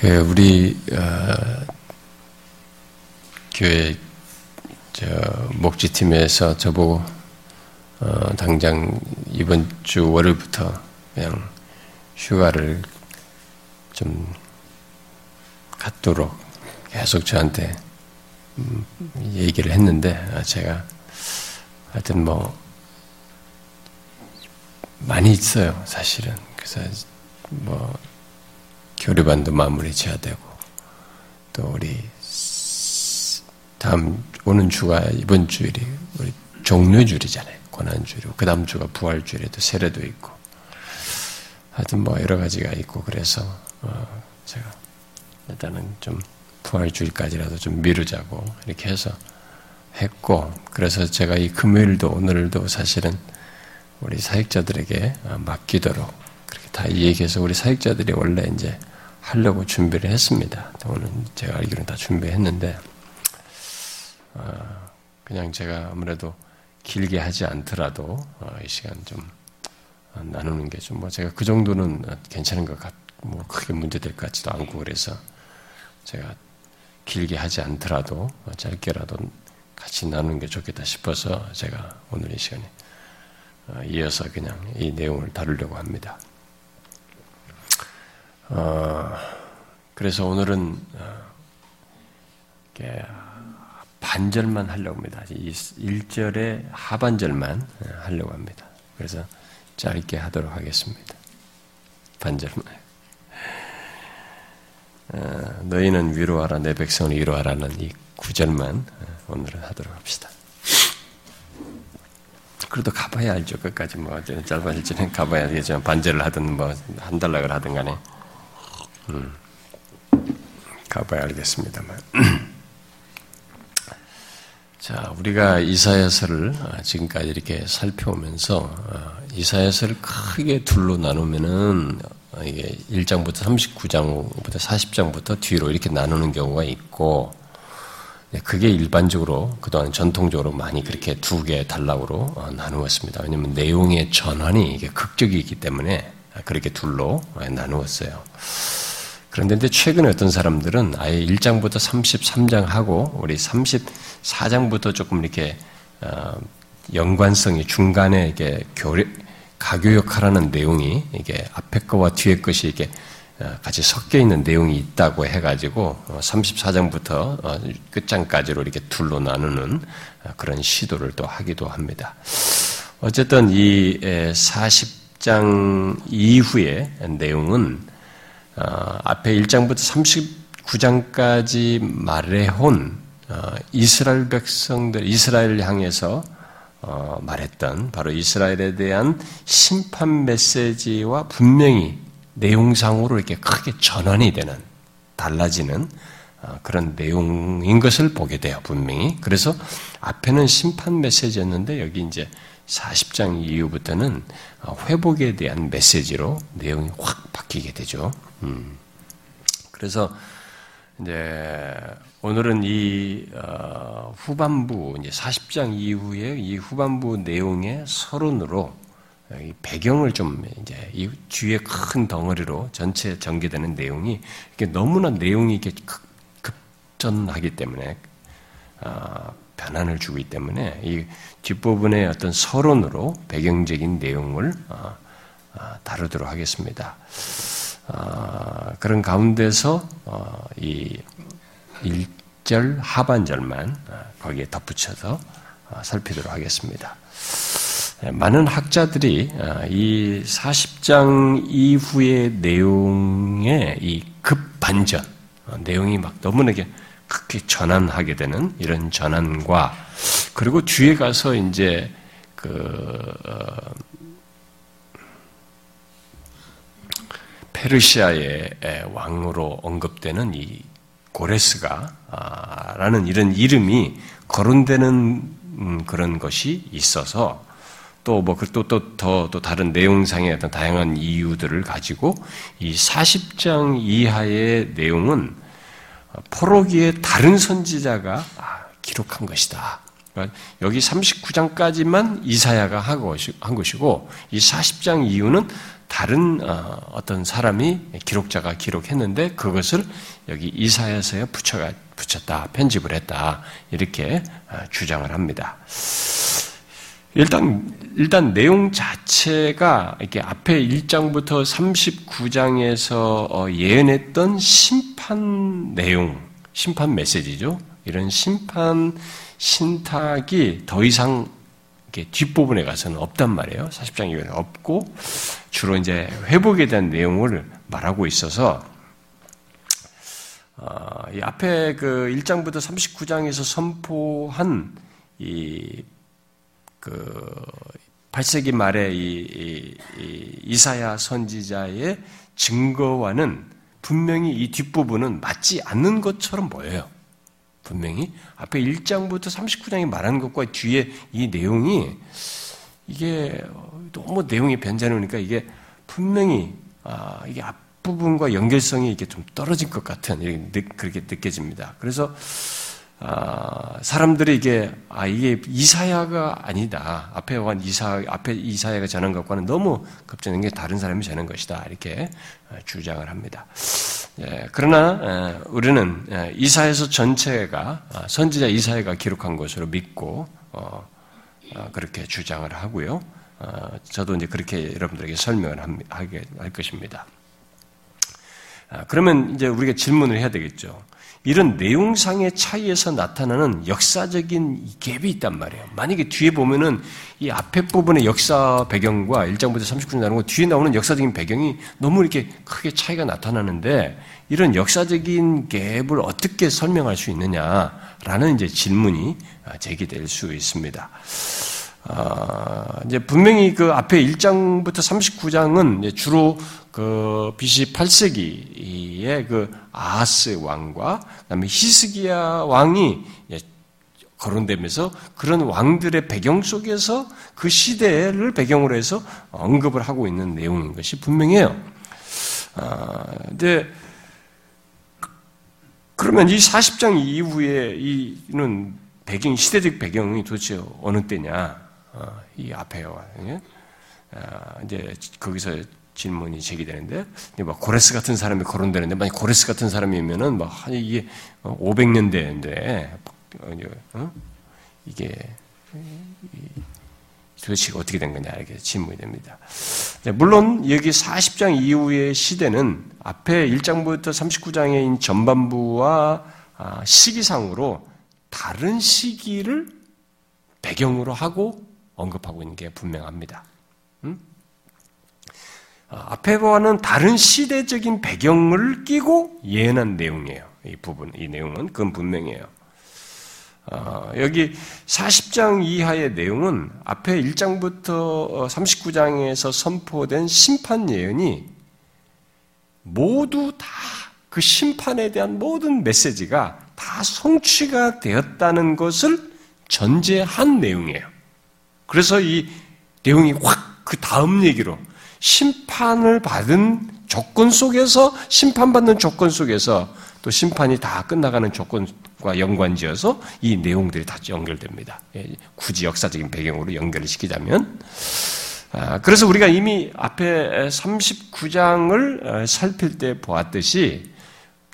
그 우리 어, 교회 저 목지팀에서 저보고 어, 당장 이번 주 월요일부터 그냥 휴가를 좀 갖도록 계속 저한테 음, 얘기를 했는데 아, 제가 하여튼 뭐 많이 있어요 사실은. 그래서 뭐 교류반도 마무리 지어야 되고 또 우리 다음 오는 주가 이번 주일이 우리 종료주일이잖아요. 고난주일 그 다음 주가 부활주일에도 세례도 있고. 하여튼 뭐 여러 가지가 있고 그래서 어 제가 일단은 좀 부활주일까지라도 좀 미루자고 이렇게 해서 했고 그래서 제가 이 금요일도 오늘도 사실은 우리 사역자들에게 맡기도록 그렇게 다 얘기해서 우리 사역자들이 원래 이제 하려고 준비를 했습니다. 오늘 제가 알기로는 다 준비했는데 어, 그냥 제가 아무래도 길게 하지 않더라도 어, 이 시간 좀 나누는 게 좀 뭐 제가 그 정도는 괜찮은 것 같, 뭐 크게 문제될 것 같지도 않고 그래서 제가 길게 하지 않더라도 짧게라도 같이 나누는 게 좋겠다 싶어서 제가 오늘 이 시간에 어, 이어서 그냥 이 내용을 다루려고 합니다. 어, 그래서 오늘은 어, 반절만 하려고 합니다. 1절의 하반절만 하려고 합니다. 그래서 짧게 하도록 하겠습니다. 반절만. 너희는 위로하라 내 백성을 위로하라는 이 구절만 오늘은 하도록 합시다. 그래도 가봐야 알죠. 끝까지 뭐 짧아질지는 가봐야 되겠지만 반절을 하든 뭐 한 달락을 하든 간에 음, 가봐야 알겠습니다만. 자, 우리가 이사야서를 지금까지 이렇게 살펴오면서 어, 이사야서를 크게 둘로 나누면은 이게 1장부터 39장부터 40장부터 뒤로 이렇게 나누는 경우가 있고 네, 그게 일반적으로 그동안 전통적으로 많이 그렇게 두 개 단락으로 어, 나누었습니다. 왜냐하면 내용의 전환이 이게 극적이기 때문에 그렇게 둘로 나누었어요. 그런데 최근에 어떤 사람들은 아예 1장부터 33장 하고 우리 34장부터 조금 이렇게 어, 연관성이 중간에 이게 교리, 가교역하라는 내용이 이게 앞에 거와 뒤에 것이 이게 어, 같이 섞여 있는 내용이 있다고 해가지고 34장부터 어, 끝장까지로 이렇게 둘로 나누는 그런 시도를 또 하기도 합니다. 어쨌든 이 40장 이후의 내용은 어, 앞에 1장부터 39장까지 말해온 어, 이스라엘 백성들, 이스라엘 향해서 어, 말했던 바로 이스라엘에 대한 심판 메시지와 분명히 내용상으로 이렇게 크게 전환이 되는 달라지는 그런 내용인 것을 보게 돼요, 분명히. 그래서 앞에는 심판 메시지였는데 여기 이제 40장 이후부터는 회복에 대한 메시지로 내용이 확 바뀌게 되죠. 음. 그래서 이제 오늘은 이 어, 후반부 이제 40장 이후에 이 후반부 내용의 서론으로 이 배경을 좀 이제 이 뒤에 큰 덩어리로 전체 전개되는 내용이 이게 너무나 내용이 이게 급전하기 때문에 어, 변환을 주기 때문에 이 뒷부분의 어떤 서론으로 배경적인 내용을 어, 어, 다루도록 하겠습니다. 어, 그런 가운데서 어, 이 1절 하반절만 어, 거기에 덧붙여서 살피도록 하겠습니다. 예, 많은 학자들이 이 40장 이후의 내용의 이 급반전, 내용이 막 너무나게 크게 전환하게 되는 이런 전환과 그리고 뒤에 가서 이제 그 페르시아의 왕으로 언급되는 이 고레스가라는 이런 이름이 거론되는 음, 그런 것이 있어서 또뭐그또또더또 다른 내용상의 어떤 다양한 이유들을 가지고 이 40장 이하의 내용은 포로기의 다른 선지자가 아, 기록한 것이다. 그러니까 여기 39장까지만 이사야가 한 것이고 이 40장 이후는 다른 어, 어떤 사람이 기록자가 기록했는데 그것을 여기 이사야서에 붙였다 편집을 했다 이렇게 어, 주장을 합니다. 일단 일단 내용 자체가 이렇게 앞에 1장부터 39장에서 어, 예언했던 심판 내용, 심판 메시지죠. 이런 심판 신탁이 더 이상 뒷부분에 가서는 없단 말이에요. 40장 이후에 없고 주로 이제 회복에 대한 내용을 말하고 있어서 어, 이 앞에 그 1장부터 39장에서 선포한 이 그 8세기 말에 이, 이, 이 이 사야 선지자의 증거와는 분명히 이 뒷부분은 맞지 않는 것처럼 보여요. 분명히 앞에 1장부터 39장이 말하는 것과 뒤에 이 내용이 이게 너무 내용이 변제해놓으니까 이게 분명히 아, 이게 앞부분과 연결성이 이게 좀 떨어진 것 같은 그렇게 느껴집니다. 그래서 아, 사람들이 이게 아 이게 이사야가 아니다. 앞에 한 이사 앞에 이사야가 전한 것과는 너무 급전한 게 다른 사람이 전한 것이다. 이렇게 주장을 합니다. 예, 그러나 우리는 이사에서 전체가 아, 선지자 이사야가 기록한 것으로 믿고 어, 어, 그렇게 주장을 하고요. 어, 저도 이제 그렇게 여러분들에게 설명을 하게 할 것입니다. 아, 그러면 이제 우리가 질문을 해야 되겠죠. 이런 내용상의 차이에서 나타나는 역사적인 갭이 있단 말이에요. 만약에 뒤에 보면은 이 앞에 부분의 역사 배경과 1장부터 39장 나오는 거 뒤에 나오는 역사적인 배경이 너무 이렇게 크게 차이가 나타나는데 이런 역사적인 갭을 어떻게 설명할 수 있느냐라는 이제 질문이 제기될 수 있습니다. 아, 이제 분명히 그 앞에 1장부터 39장은 주로 그 BC 8세기의 그 아하스 왕과 그다음에 히스기야 왕이 거론되면서 그런 왕들의 배경 속에서 그 시대를 배경으로 해서 언급을 하고 있는 내용인 것이 분명해요. 아, 근데 그러면 이 40장 이후에 이는 배경 시대적 배경이 도대체 어느 때냐? 어, 이 앞에요. 예? 아, 이제 거기서 질문이 제기되는데, 뭐 고레스 같은 사람이 거론되는데, 만약 고레스 같은 사람이면은 뭐 이게 500년대인데, 어? 이게 도대체 어떻게 된 거냐 이렇게 질문이 됩니다. 물론 여기 40장 이후의 시대는 앞에 1장부터 39장의 전반부와 아, 시기상으로 다른 시기를 배경으로 하고 언급하고 있는 게 분명합니다. 음? 앞에와는 다른 시대적인 배경을 끼고 예언한 내용이에요. 이 부분, 이 내용은 그건 분명해요. 어, 여기 40장 이하의 내용은 앞에 1장부터 39장에서 선포된 심판 예언이 모두 다 그 심판에 대한 모든 메시지가 다 성취가 되었다는 것을 전제한 내용이에요. 그래서 이 내용이 확 그 다음 얘기로 심판을 받은 조건 속에서 심판받는 조건 속에서 또 심판이 다 끝나가는 조건과 연관지어서 이 내용들이 다 연결됩니다. 예, 굳이 역사적인 배경으로 연결을 시키자면 아, 그래서 우리가 이미 앞에 39장을 어, 살필 때 보았듯이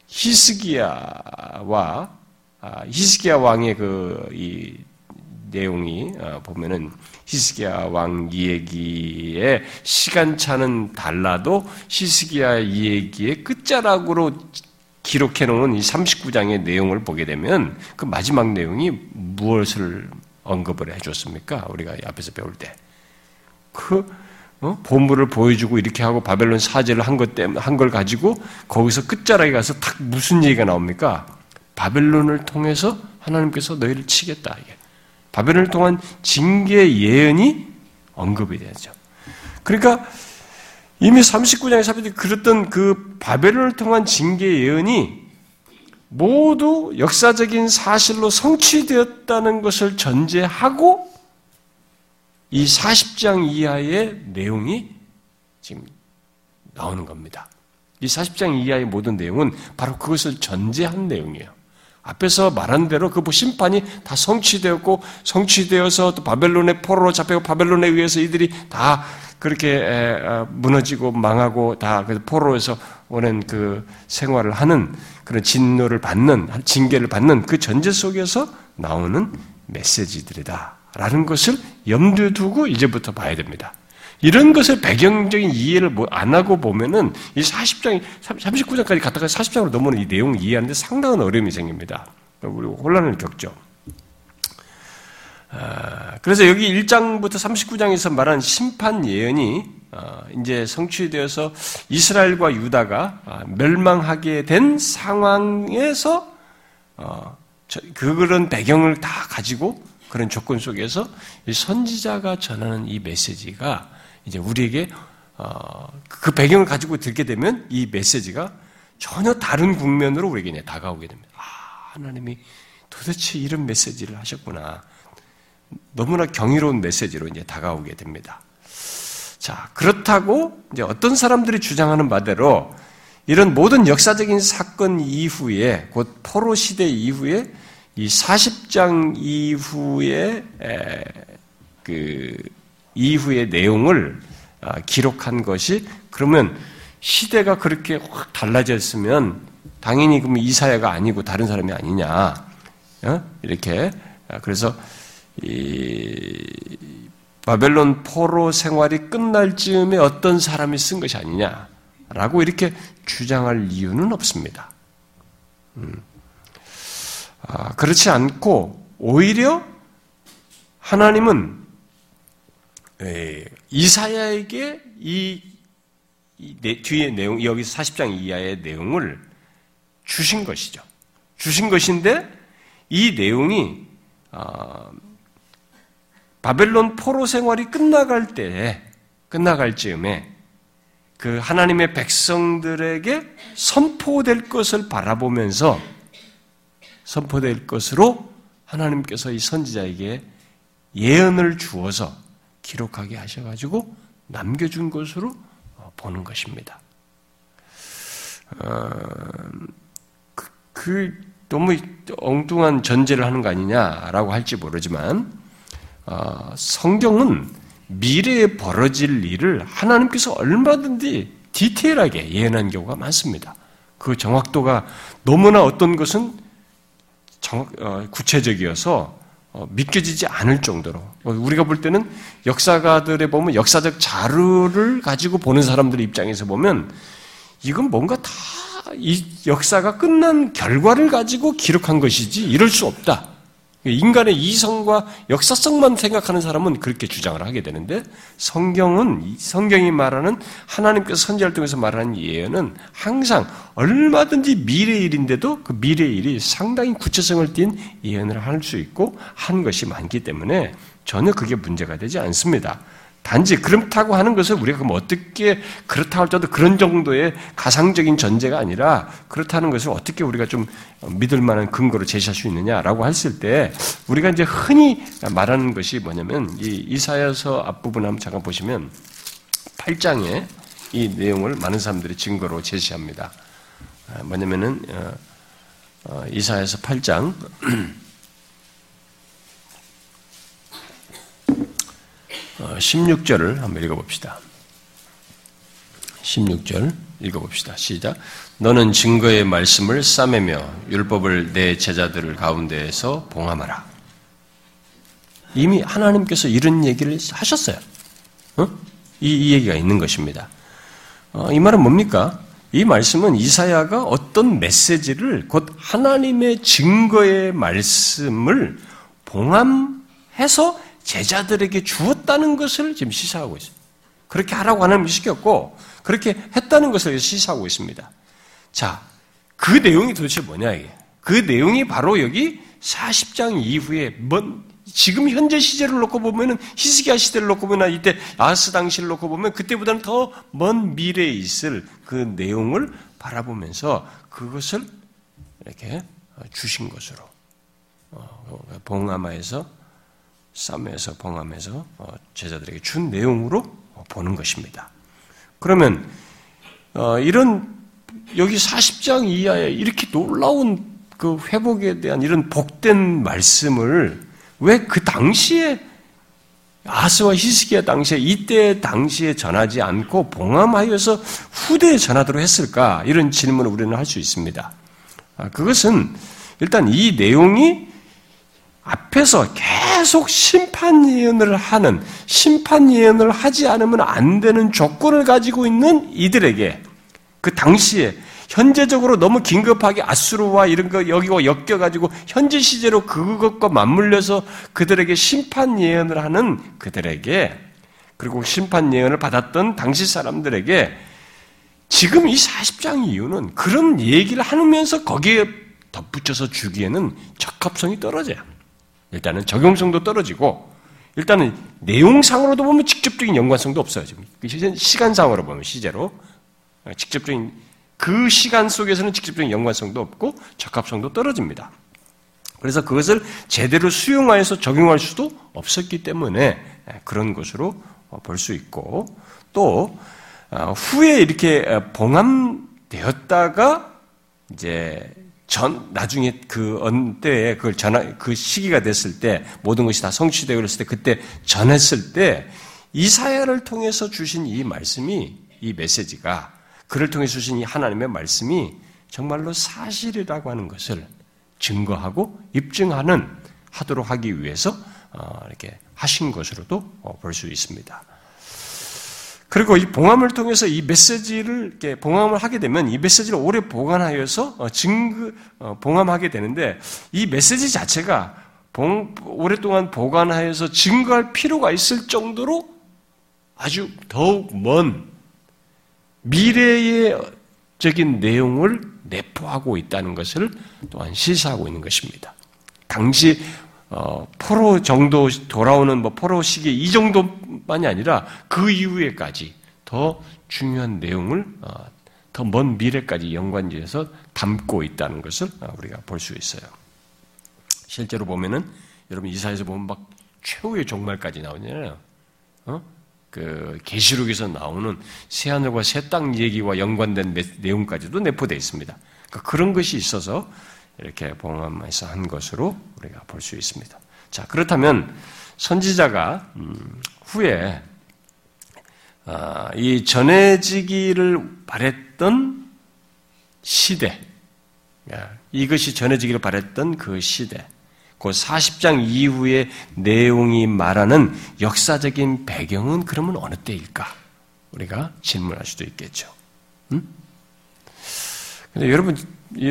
히스기야와 아, 히스기야 왕의 그 이 내용이 어, 보면은 히스기야 왕 이야기의 시간차는 달라도 히스기야 이야기의 끝자락으로 기록해 놓은 이 39장의 내용을 보게 되면 그 마지막 내용이 무엇을 언급을 해 줬습니까? 우리가 앞에서 배울 때. 그 어? 보물을 보여주고 이렇게 하고 바벨론 사제를 한 것 때문에 한 걸 가지고 거기서 끝자락에 가서 딱 무슨 얘기가 나옵니까? 바벨론을 통해서 하나님께서 너희를 치겠다 이게. 바벨론을 통한 징계 예언이 언급이 되죠. 그러니까 이미 39장에 사람들이 그랬던 그 바벨론을 통한 징계 예언이 모두 역사적인 사실로 성취되었다는 것을 전제하고 이 40장 이하의 내용이 지금 나오는 겁니다. 이 40장 이하의 모든 내용은 바로 그것을 전제한 내용이에요. 앞에서 말한 대로 그 심판이 다 성취되었고 성취되어서 또 바벨론의 포로로 잡혀고 바벨론에 의해서 이들이 다 그렇게 어, 무너지고 망하고 다 포로에서 오는 그 생활을 하는 그런 진노를 받는 징계를 받는 그 전제 속에서 나오는 메시지들이다라는 것을 염두에 두고 이제부터 봐야 됩니다. 이런 것을 배경적인 이해를 뭐안 하고 보면은 이 40장, 39장까지 갔다가 40장으로 넘어오는 이 내용을 이해하는데 상당한 어려움이 생깁니다. 우리 혼란을 겪죠. 아, 그래서 여기 1장부터 39장에서 말한 심판 예언이 아, 이제 성취되어서 이스라엘과 유다가 아, 멸망하게 된 상황에서 어, 그런 배경을 다 가지고 그런 조건 속에서 선지자가 전하는 이 메시지가 이제 우리에게 어, 그 배경을 가지고 듣게 되면 이 메시지가 전혀 다른 국면으로 우리에게 다가오게 됩니다. 아, 하나님이 도대체 이런 메시지를 하셨구나. 너무나 경이로운 메시지로 이제 다가오게 됩니다. 자, 그렇다고 이제 어떤 사람들이 주장하는 바대로 이런 모든 역사적인 사건 이후에 곧 포로 시대 이후에 이 40장 이후에 그 이후의 내용을 아, 기록한 것이 그러면 시대가 그렇게 확 달라졌으면 당연히 그러면 이사야가 아니고 다른 사람이 아니냐 어? 이렇게 아, 그래서 이 바벨론 포로 생활이 끝날 즈음에 어떤 사람이 쓴 것이 아니냐라고 이렇게 주장할 이유는 없습니다. 음. 아, 그렇지 않고 오히려 하나님은 예, 이사야에게 이, 이 뒤에 내용, 여기 40장 이하의 내용을 주신 것이죠. 주신 것인데 이 내용이 어, 바벨론 포로 생활이 끝나갈 때, 끝나갈 즈음에 그 하나님의 백성들에게 선포될 것을 바라보면서 선포될 것으로 하나님께서 이 선지자에게 예언을 주어서 기록하게 하셔가지고 남겨준 것으로 어, 보는 것입니다. 어, 그, 그, 너무 엉뚱한 전제를 하는 거 아니냐라고 할지 모르지만 어, 성경은 미래에 벌어질 일을 하나님께서 얼마든지 디테일하게 예언한 경우가 많습니다. 그 정확도가 너무나 어떤 것은 정, 어, 구체적이어서 어, 믿겨지지 않을 정도로 어, 우리가 볼 때는 역사가들의 보면 역사적 자료를 가지고 보는 사람들의 입장에서 보면 이건 뭔가 다 이 역사가 끝난 결과를 가지고 기록한 것이지 이럴 수 없다. 인간의 이성과 역사성만 생각하는 사람은 그렇게 주장을 하게 되는데 성경은 성경이 말하는 하나님께서 선지자를 통해서 말하는 예언은 항상 얼마든지 미래 일인데도 그 미래 일이 상당히 구체성을 띤 예언을 할 수 있고 한 것이 많기 때문에 전혀 그게 문제가 되지 않습니다. 단지 그렇다고 하는 것을 우리가 그럼 어떻게 그렇다 할지라도 그런 정도의 가상적인 전제가 아니라 그렇다는 것을 어떻게 우리가 좀 믿을 만한 근거로 제시할 수 있느냐라고 했을 때 우리가 이제 흔히 말하는 것이 뭐냐면 이 이사야서 앞부분 한번 잠깐 보시면 8장에 이 내용을 많은 사람들이 증거로 제시합니다. 아, 뭐냐면은 어, 어, 이사야서 8장 16절을 어, 한번 읽어봅시다. 16절 읽어봅시다. 시작. 너는 증거의 말씀을 싸매며 율법을 내 제자들을 가운데에서 봉함하라. 이미 하나님께서 이런 얘기를 하셨어요. 어? 이, 이, 얘기가 있는 것입니다. 어, 이 말은 뭡니까? 이 말씀은 이사야가 어떤 메시지를 곧 하나님의 증거의 말씀을 봉함해서 제자들에게 주었다는 것을 지금 시사하고 있습니다. 그렇게 하라고 하나님이 시켰고 그렇게 했다는 것을 시사하고 있습니다. 자, 그 내용이 도대체 뭐냐 이게? 그 내용이 바로 여기 40장 이후에 뭔 지금 현재 시제를 놓고 보면은 히스기야 시대를 놓고 보면 이때 아스 당시를 놓고 보면 그때보다는 더 먼 미래에 있을 그 내용을 바라보면서 그것을 이렇게 주신 것으로 어, 봉하마에서 쌈에서 봉함에서 어, 제자들에게 준 내용으로 보는 것입니다. 그러면 어, 이런 여기 40장 이하에 이렇게 놀라운 그 회복에 대한 이런 복된 말씀을 왜 그 당시에 아스와 히스기야 당시에 이때 당시에 전하지 않고 봉함하여서 후대에 전하도록 했을까? 이런 질문을 우리는 할 수 있습니다. 아, 그것은 일단 이 내용이 앞에서 계속 심판 예언을 하는 심판 예언을 하지 않으면 안 되는 조건을 가지고 있는 이들에게 그 당시에 현재적으로 너무 긴급하게 아수르와 이런 거 여기와 엮여가지고 현재 시제로 그것과 맞물려서 그들에게 심판 예언을 하는 그들에게 그리고 심판 예언을 받았던 당시 사람들에게 지금 이 40장 이유는 그런 얘기를 하면서 거기에 덧붙여서 주기에는 적합성이 떨어져요. 일단은 적용성도 떨어지고 일단은 내용상으로도 보면 직접적인 연관성도 없어요. 지금 시간상으로 보면 시제로 직접적인 그 시간 속에서는 직접적인 연관성도 없고 적합성도 떨어집니다. 그래서 그것을 제대로 수용하여서 적용할 수도 없었기 때문에 그런 것으로 볼 수 있고 또 어, 후에 이렇게 봉함되었다가 이제 전 나중에 그 언때에 그걸 전하 그 시기가 됐을 때 모든 것이 다 성취되고 그랬을 때 그때 전했을 때 이사야를 통해서 주신 이 말씀이 이 메시지가 그를 통해 주신 이 하나님의 말씀이 정말로 사실이라고 하는 것을 증거하고 입증하는 하도록 하기 위해서 어, 이렇게 하신 것으로도 어, 볼수 있습니다. 그리고 이 봉함을 통해서 이 메시지를 이렇게 봉함을 하게 되면 이 메시지를 오래 보관하여서 어, 증거 봉함하게 되는데 이 메시지 자체가 봉, 오랫동안 보관하여서 증거할 필요가 있을 정도로 아주 더욱 먼 미래의 적인 내용을 내포하고 있다는 것을 또한 시사하고 있는 것입니다. 당시 어, 포로 정도 돌아오는 뭐 포로 시기 이 정도만이 아니라 그 이후에까지 더 중요한 내용을 어, 더먼 미래까지 연관지어서 담고 있다는 것을 어, 우리가 볼 수 있어요. 실제로 보면은 여러분 이사에서 보면 막 최후의 종말까지 나오잖아요. 어? 그 계시록에서 나오는 새 하늘과 새 땅 얘기와 연관된 내용까지도 내포되어 있습니다. 그러니까 그런 것이 있어서 이렇게 봉함에서 한 것으로 우리가 볼 수 있습니다. 자 그렇다면 선지자가 음, 후에 아, 이 전해지기를 바랬던 시대, 이것이 전해지기를 바랬던 그 시대, 그 40장 이후의 내용이 말하는 역사적인 배경은 그러면 어느 때일까? 우리가 질문할 수도 있겠죠. 음? 근데 여러분,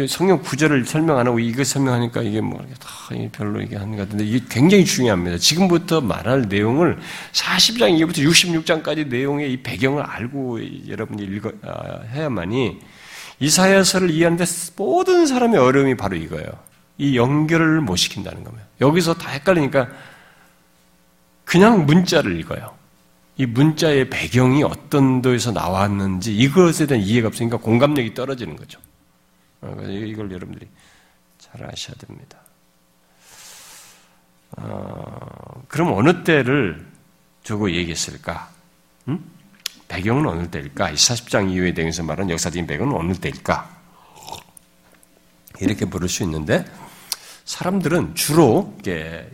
성경 구절을 설명 안 하고 이거 설명하니까 이게 뭐, 다 별로 이게 하는 것 같은데 이게 굉장히 중요합니다. 지금부터 말할 내용을 40장 이후부터 66장까지 내용의 이 배경을 알고 여러분이 읽어, 아, 해야만이 이사야서를 이해하는데 모든 사람의 어려움이 바로 이거예요. 이 연결을 못 시킨다는 겁니다. 여기서 다 헷갈리니까 그냥 문자를 읽어요. 이 문자의 배경이 어떤 도에서 나왔는지 이것에 대한 이해가 없으니까 공감력이 떨어지는 거죠. 어, 이걸 여러분들이 잘 아셔야 됩니다. 어, 그럼 어느 때를 두고 얘기했을까? 음? 배경은 어느 때일까? 40장 이후에 대해서 말하는 역사적인 배경은 어느 때일까? 이렇게 부를 수 있는데 사람들은 주로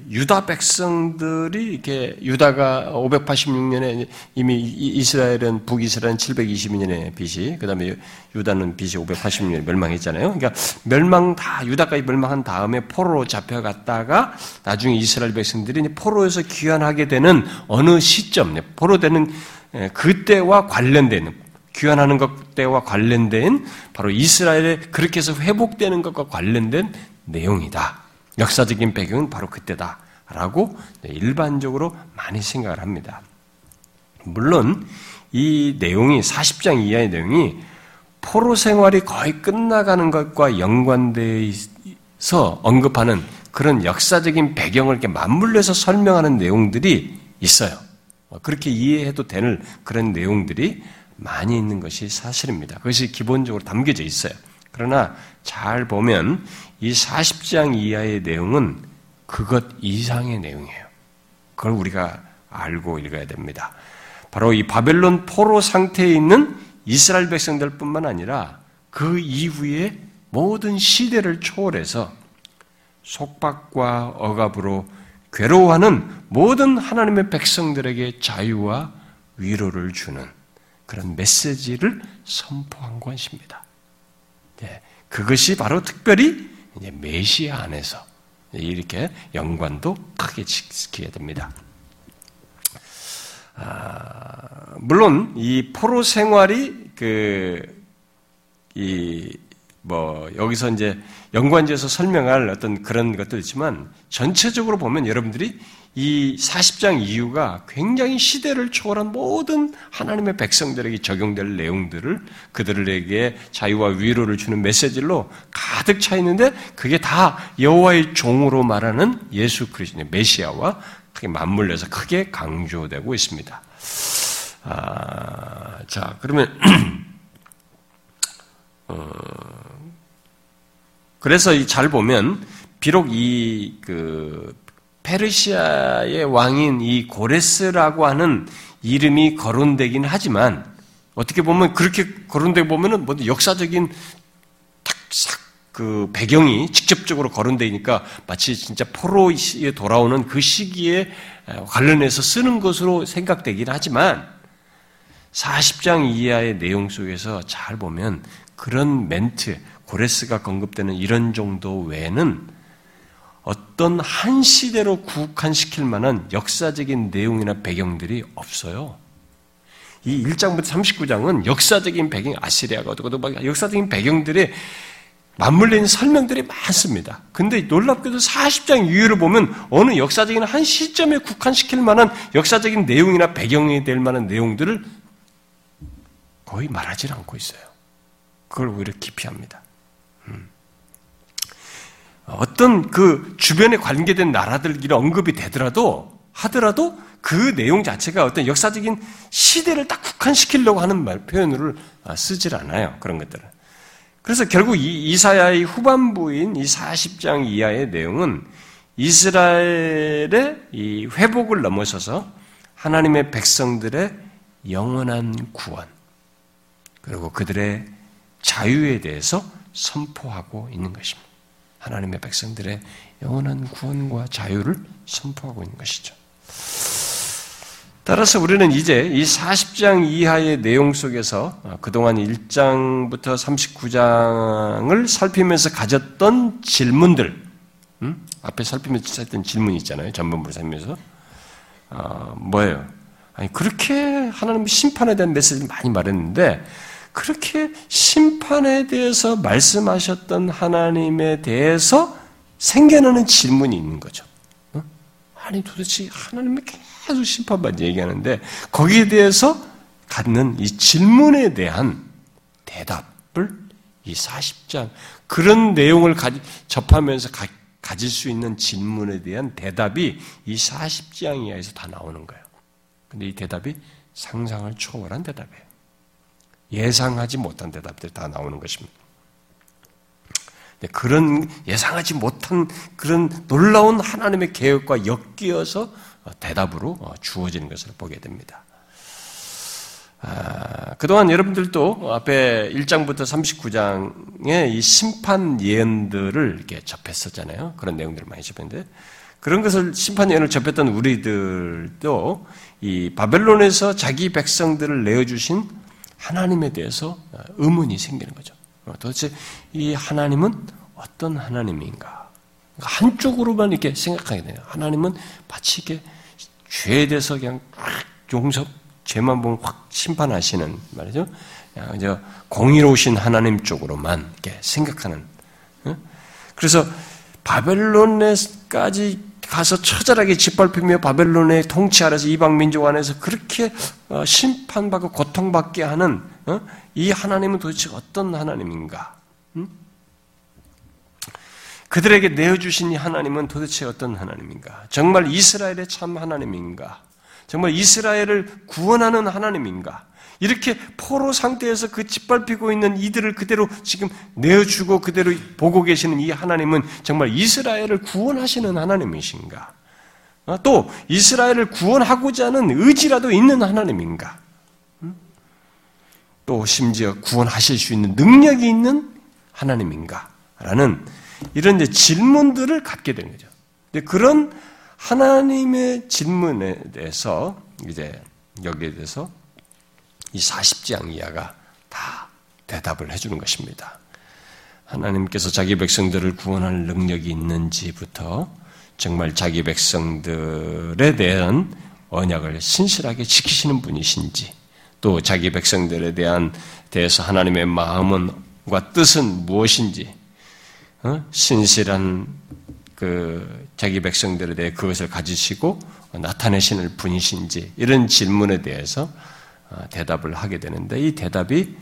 유다 백성들이 이렇게 유다가 586년에 이미 이스라엘은 북이스라엘은 722년에 BC, 그다음에 유다는 BC 586년에 멸망했잖아요. 그러니까 멸망 다 유다까지 멸망한 다음에 포로로 잡혀갔다가 나중에 이스라엘 백성들이 포로에서 귀환하게 되는 어느 시점, 포로 되는 그때와 관련된 귀환하는 것 때와 관련된 바로 이스라엘에 그렇게 해서 회복되는 것과 관련된 내용이다. 역사적인 배경은 바로 그때다라고 일반적으로 많이 생각을 합니다. 물론 이 내용이 40장 이하의 내용이 포로 생활이 거의 끝나가는 것과 연관돼서 언급하는 그런 역사적인 배경을 이렇게 맞물려서 설명하는 내용들이 있어요. 그렇게 이해해도 되는 그런 내용들이 많이 있는 것이 사실입니다. 그것이 기본적으로 담겨져 있어요. 그러나 잘 보면 이 40장 이하의 내용은 그것 이상의 내용이에요. 그걸 우리가 알고 읽어야 됩니다. 바로 이 바벨론 포로 상태에 있는 이스라엘 백성들 뿐만 아니라 그 이후에 모든 시대를 초월해서 속박과 억압으로 괴로워하는 모든 하나님의 백성들에게 자유와 위로를 주는 그런 메시지를 선포한 것입니다. 네, 그것이 바로 특별히 메시아 안에서 이렇게 연관도 크게 지키게 됩니다. 아, 물론 이 포로 생활이 그 이 뭐 여기서 이제 연관지에서 설명할 어떤 그런 것도 있지만 전체적으로 보면 여러분들이 이 40장 이유가 굉장히 시대를 초월한 모든 하나님의 백성들에게 적용될 내용들을 그들에게 자유와 위로를 주는 메시지로 가득 차 있는데 그게 다 여호와의 종으로 말하는 예수 그리스도의 메시아와 크게 맞물려서 크게 강조되고 있습니다. 아, 자 그러면 어, 그래서 잘 보면 비록 이 그 페르시아의 왕인 이 고레스라고 하는 이름이 거론되긴 하지만 어떻게 보면 그렇게 거론되고 보면은 뭐 역사적인 그 배경이 직접적으로 거론되니까 마치 진짜 포로에 돌아오는 그 시기에 관련해서 쓰는 것으로 생각되긴 하지만 40장 이하의 내용 속에서 잘 보면 그런 멘트, 고레스가 언급되는 이런 정도 외에는 어떤 한 시대로 국한시킬 만한 역사적인 내용이나 배경들이 없어요. 이 1장부터 39장은 역사적인 배경, 아시리아가 어떻고 막 역사적인 배경들이 맞물리는 설명들이 많습니다. 근데 놀랍게도 40장 이후를 보면 어느 역사적인 한 시점에 국한시킬 만한 역사적인 내용이나 배경이 될 만한 내용들을 거의 말하지 않고 있어요. 그걸 오히려 기피합니다. 음. 어떤 그 주변에 관계된 나라들끼리 언급이 되더라도 하더라도 그 내용 자체가 어떤 역사적인 시대를 딱 국한시키려고 하는 말 표현을 아, 쓰질 않아요. 그런 것들은. 그래서 결국 이 이사야의 후반부인 이 40장 이하의 내용은 이스라엘의 이 회복을 넘어서서 하나님의 백성들의 영원한 구원 그리고 그들의 자유에 대해서 선포하고 있는 것입니다. 하나님의 백성들의 영원한 구원과 자유를 선포하고 있는 것이죠. 따라서 우리는 이제 이 40장 이하의 내용 속에서 그동안 1장부터 39장을 살피면서 가졌던 질문들, 음? 앞에 살피면서 했던 질문이 있잖아요. 전문부를 살면서. 어, 뭐예요? 아니, 그렇게 하나님 심판에 대한 메시지를 많이 말했는데, 그렇게 심판에 대해서 말씀하셨던 하나님에 대해서 생겨나는 질문이 있는 거죠. 어? 아니 도대체 하나님이 계속 심판만 얘기하는데 거기에 대해서 갖는 이 질문에 대한 대답을 이 40장 그런 내용을 접하면서 가, 가질 수 있는 질문에 대한 대답이 이 40장 이하에서 다 나오는 거예요. 근데 이 대답이 상상을 초월한 대답이에요. 예상하지 못한 대답들이 다 나오는 것입니다. 그런 예상하지 못한 그런 놀라운 하나님의 계획과 엮여서 대답으로 주어지는 것을 보게 됩니다. 아, 그동안 여러분들도 앞에 1장부터 39장의 이 심판 예언들을 이렇게 접했었잖아요. 그런 내용들을 많이 접했는데, 그런 것을 심판 예언을 접했던 우리들도 이 바벨론에서 자기 백성들을 내어 주신 하나님에 대해서 의문이 생기는 거죠. 도대체 이 하나님은 어떤 하나님인가? 한쪽으로만 이렇게 생각하게 돼요. 하나님은 마치 이게 죄에 대해서 그냥 용서, 죄만 보면 확 심판하시는 말이죠. 이제 공의로우신 하나님 쪽으로만 이렇게 생각하는. 그래서 바벨론에까지 가서 처절하게 짓밟히며 바벨론의 통치 아래서 이방 민족 안에서 그렇게 어, 심판받고 고통받게 하는 어? 이 하나님은 도대체 어떤 하나님인가? 그들에게 내어주신 이 하나님은 도대체 어떤 하나님인가? 정말 이스라엘의 참 하나님인가? 정말 이스라엘을 구원하는 하나님인가? 이렇게 포로 상태에서 그 짓밟히고 있는 이들을 그대로 지금 내어주고 그대로 보고 계시는 이 하나님은 정말 이스라엘을 구원하시는 하나님이신가? 어, 또 이스라엘을 구원하고자 하는 의지라도 있는 하나님인가? 음? 또 심지어 구원하실 수 있는 능력이 있는 하나님인가? 라는 이런 이제 질문들을 갖게 되는 거죠. 그런 하나님의 질문에 대해서 이제 여기에 대해서 이 40장 이하가 다 대답을 해주는 것입니다. 하나님께서 자기 백성들을 구원할 능력이 있는지부터 정말 자기 백성들에 대한 언약을 신실하게 지키시는 분이신지 또 자기 백성들에 대한 대해서 하나님의 마음은과 뜻은 무엇인지 어? 신실한 그 자기 백성들에 대해 그것을 가지시고 나타내시는 분이신지 이런 질문에 대해서 어, 대답을 하게 되는데 이 대답이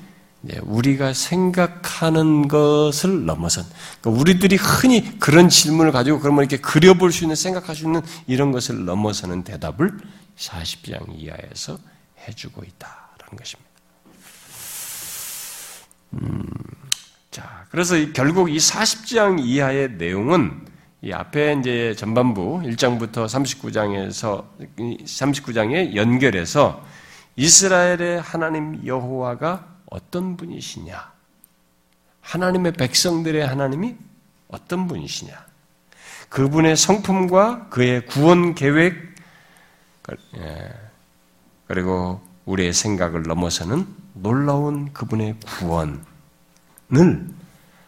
우리가 생각하는 것을 넘어선 그러니까 우리들이 흔히 그런 질문을 가지고 그러면 이렇게 그려볼 수 있는 생각할 수 있는 이런 것을 넘어서는 대답을 40장 이하에서 해주고 있다라는 것입니다. 음, 자, 그래서 결국 이 40장 이하의 내용은 이 앞에 이제 전반부 1장부터 39장에서 39장에 연결해서 이스라엘의 하나님 여호와가 어떤 분이시냐? 하나님의 백성들의 하나님이 어떤 분이시냐? 그분의 성품과 그의 구원 계획, 예, 그리고 우리의 생각을 넘어서는 놀라운 그분의 구원을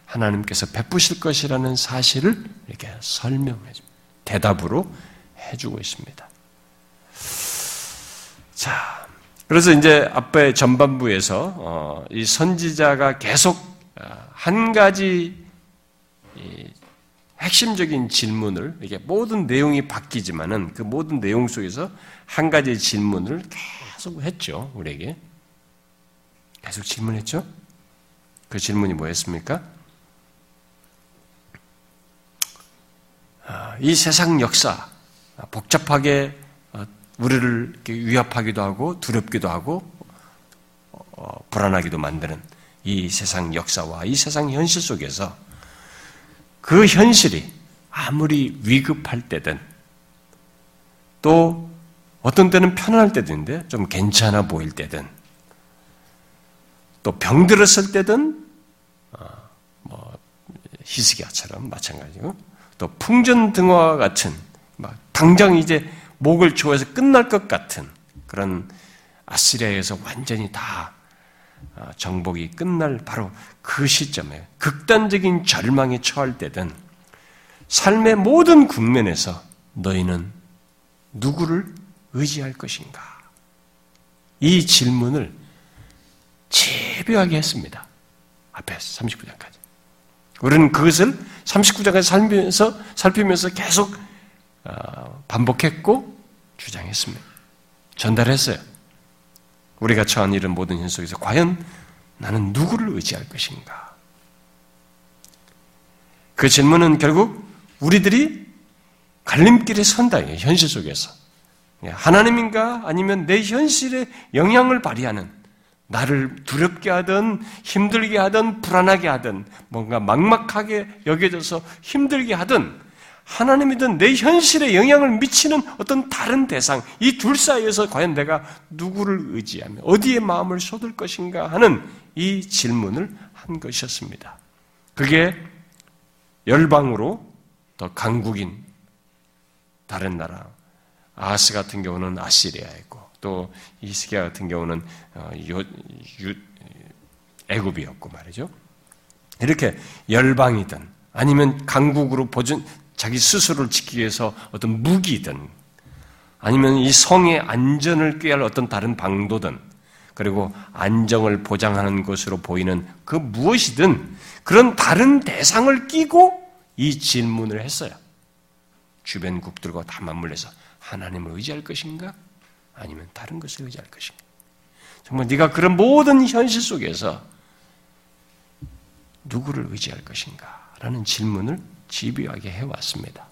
하나님께서 베푸실 것이라는 사실을 이렇게 설명해 줍니다. 대답으로 해주고 있습니다. 자, 그래서 이제 앞에 전반부에서 어, 이 선지자가 계속 어, 한 가지 핵심적인 질문을 이게 모든 내용이 바뀌지만은 그 모든 내용 속에서 한 가지 질문을 계속 했죠 우리에게 계속 질문했죠. 그 질문이 뭐였습니까? 아, 이 세상 역사 복잡하게 어, 우리를 위협하기도 하고 두렵기도 하고 어, 불안하기도 만드는 이 세상 역사와 이 세상 현실 속에서 그 현실이 아무리 위급할 때든 또 어떤 때는 편안할 때든데 좀 괜찮아 보일 때든 또 병들었을 때든 어, 뭐 히스기야처럼 마찬가지고 또 풍전등화와 같은 막 당장 이제 목을 조여서 끝날 것 같은 그런 아시리아에서 완전히 다 어, 정복이 끝날 바로 그 시점에 극단적인 절망에 처할 때든 삶의 모든 국면에서 너희는 누구를 의지할 것인가? 이 질문을 집요하게 했습니다. 앞에 39장까지. 우리는 그것을 39장까지 살면서, 살피면서 계속 어, 반복했고 주장했습니다. 전달했어요. 우리가 처한 이런 모든 현 속에서 과연 나는 누구를 의지할 것인가? 그 질문은 결국 우리들이 갈림길에 선다, 현실 속에서. 하나님인가? 아니면 내 현실에 영향을 발휘하는 나를 두렵게 하든 힘들게 하든 불안하게 하든 뭔가 막막하게 여겨져서 힘들게 하든 하나님이든 내 현실에 영향을 미치는 어떤 다른 대상, 이 둘 사이에서 과연 내가 누구를 의지하며 어디에 마음을 쏟을 것인가 하는 이 질문을 한 것이었습니다. 그게 열방으로 더 강국인 다른 나라, 아스 같은 경우는 아시리아이고 또 이스기야 같은 경우는 어, 애굽이었고 말이죠. 이렇게 열방이든 아니면 강국으로 보존 자기 스스로를 지키기 위해서 어떤 무기든 아니면 이 성의 안전을 꾀할 어떤 다른 방도든 그리고 안정을 보장하는 것으로 보이는 그 무엇이든 그런 다른 대상을 끼고 이 질문을 했어요. 주변국들과 다 맞물려서 하나님을 의지할 것인가? 아니면 다른 것을 의지할 것인가? 정말 네가 그런 모든 현실 속에서 누구를 의지할 것인가? 라는 질문을 집요하게 해왔습니다.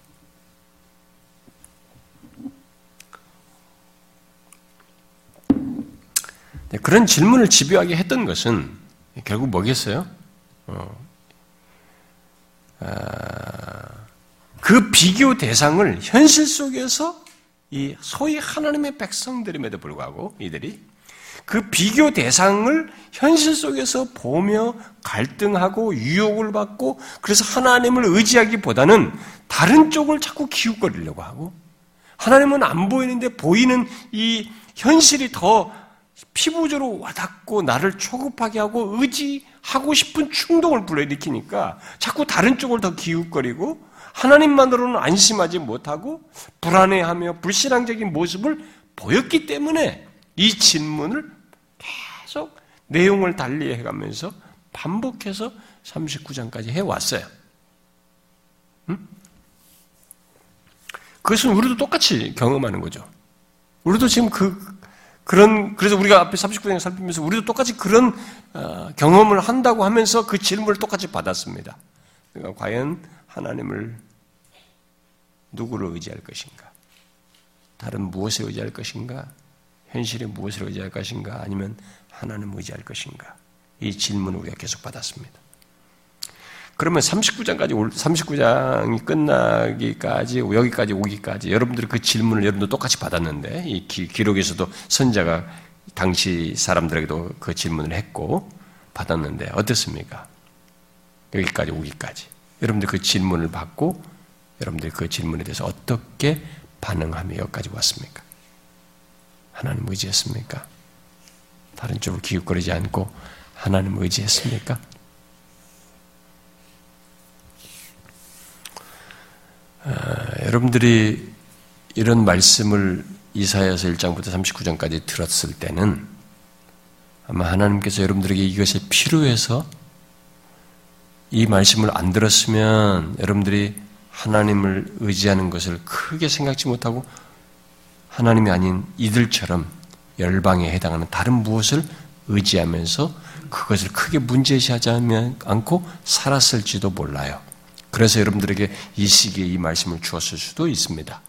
네, 그런 질문을 집요하게 했던 것은 결국 뭐겠어요? 어, 아, 그 비교 대상을 현실 속에서 이 소위 하나님의 백성들임에도 불구하고 이들이 그 비교 대상을 현실 속에서 보며 갈등하고 유혹을 받고 그래서 하나님을 의지하기보다는 다른 쪽을 자꾸 기웃거리려고 하고 하나님은 안 보이는데 보이는 이 현실이 더 피부적으로 와닿고 나를 초급하게 하고 의지하고 싶은 충동을 불러일으키니까 자꾸 다른 쪽을 더 기웃거리고 하나님만으로는 안심하지 못하고 불안해하며 불신앙적인 모습을 보였기 때문에 이 질문을 계속 내용을 달리 해 가면서 반복해서 39장까지 해왔어요. 응? 그것은 우리도 똑같이 경험하는 거죠. 우리도 지금 그, 그런, 그래서 우리가 앞에 39장 살피면서 우리도 똑같이 그런 어, 경험을 한다고 하면서 그 질문을 똑같이 받았습니다. 그러니까 과연 하나님을 누구를 의지할 것인가? 다른 무엇에 의지할 것인가? 현실에 무엇을 의지할 것인가? 아니면 하나님을 의지할 것인가? 이 질문을 우리가 계속 받았습니다. 그러면 39장까지, 39장이 끝나기까지, 여기까지 오기까지, 여러분들이 그 질문을 여러분도 똑같이 받았는데, 이 기, 록에서도 선자가 당시 사람들에게도 그 질문을 했고, 받았는데, 어떻습니까? 여기까지 오기까지. 여러분들 그 질문을 받고, 여러분들이 그 질문에 대해서 어떻게 반응하며 여기까지 왔습니까? 하나님 의지했습니까? 다른 쪽으로 기웃거리지 않고 하나님 의지했습니까? 아, 여러분들이 이런 말씀을 이사야서 1장부터 39장까지 들었을 때는 아마 하나님께서 여러분들에게 이것이 필요해서 이 말씀을 안 들었으면 여러분들이 하나님을 의지하는 것을 크게 생각지 못하고 하나님이 아닌 이들처럼 열방에 해당하는 다른 무엇을 의지하면서 그것을 크게 문제시하지 않고 살았을지도 몰라요. 그래서 여러분들에게 이 시기에 이 말씀을 주었을 수도 있습니다.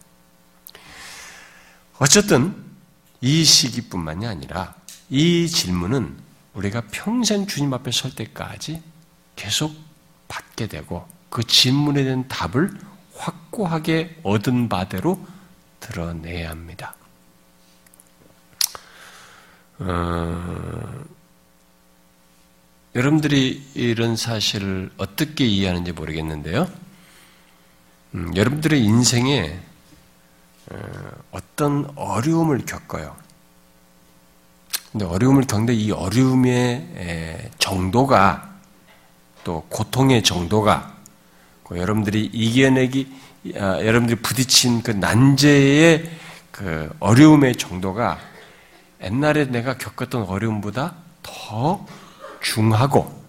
어쨌든 이 시기뿐만이 아니라 이 질문은 우리가 평생 주님 앞에 설 때까지 계속 받게 되고 그 질문에 대한 답을 확고하게 얻은 바대로 드러내야 합니다. 어, 여러분들이 이런 사실을 어떻게 이해하는지 모르겠는데요. 음, 여러분들의 인생에 어, 어떤 어려움을 겪어요. 근데 어려움을 겪는데 이 어려움의 정도가 또 고통의 정도가 여러분들이 이겨내기, 아, 여러분들이 부딪힌 그 난제의 그 어려움의 정도가 옛날에 내가 겪었던 어려움보다 더 중하고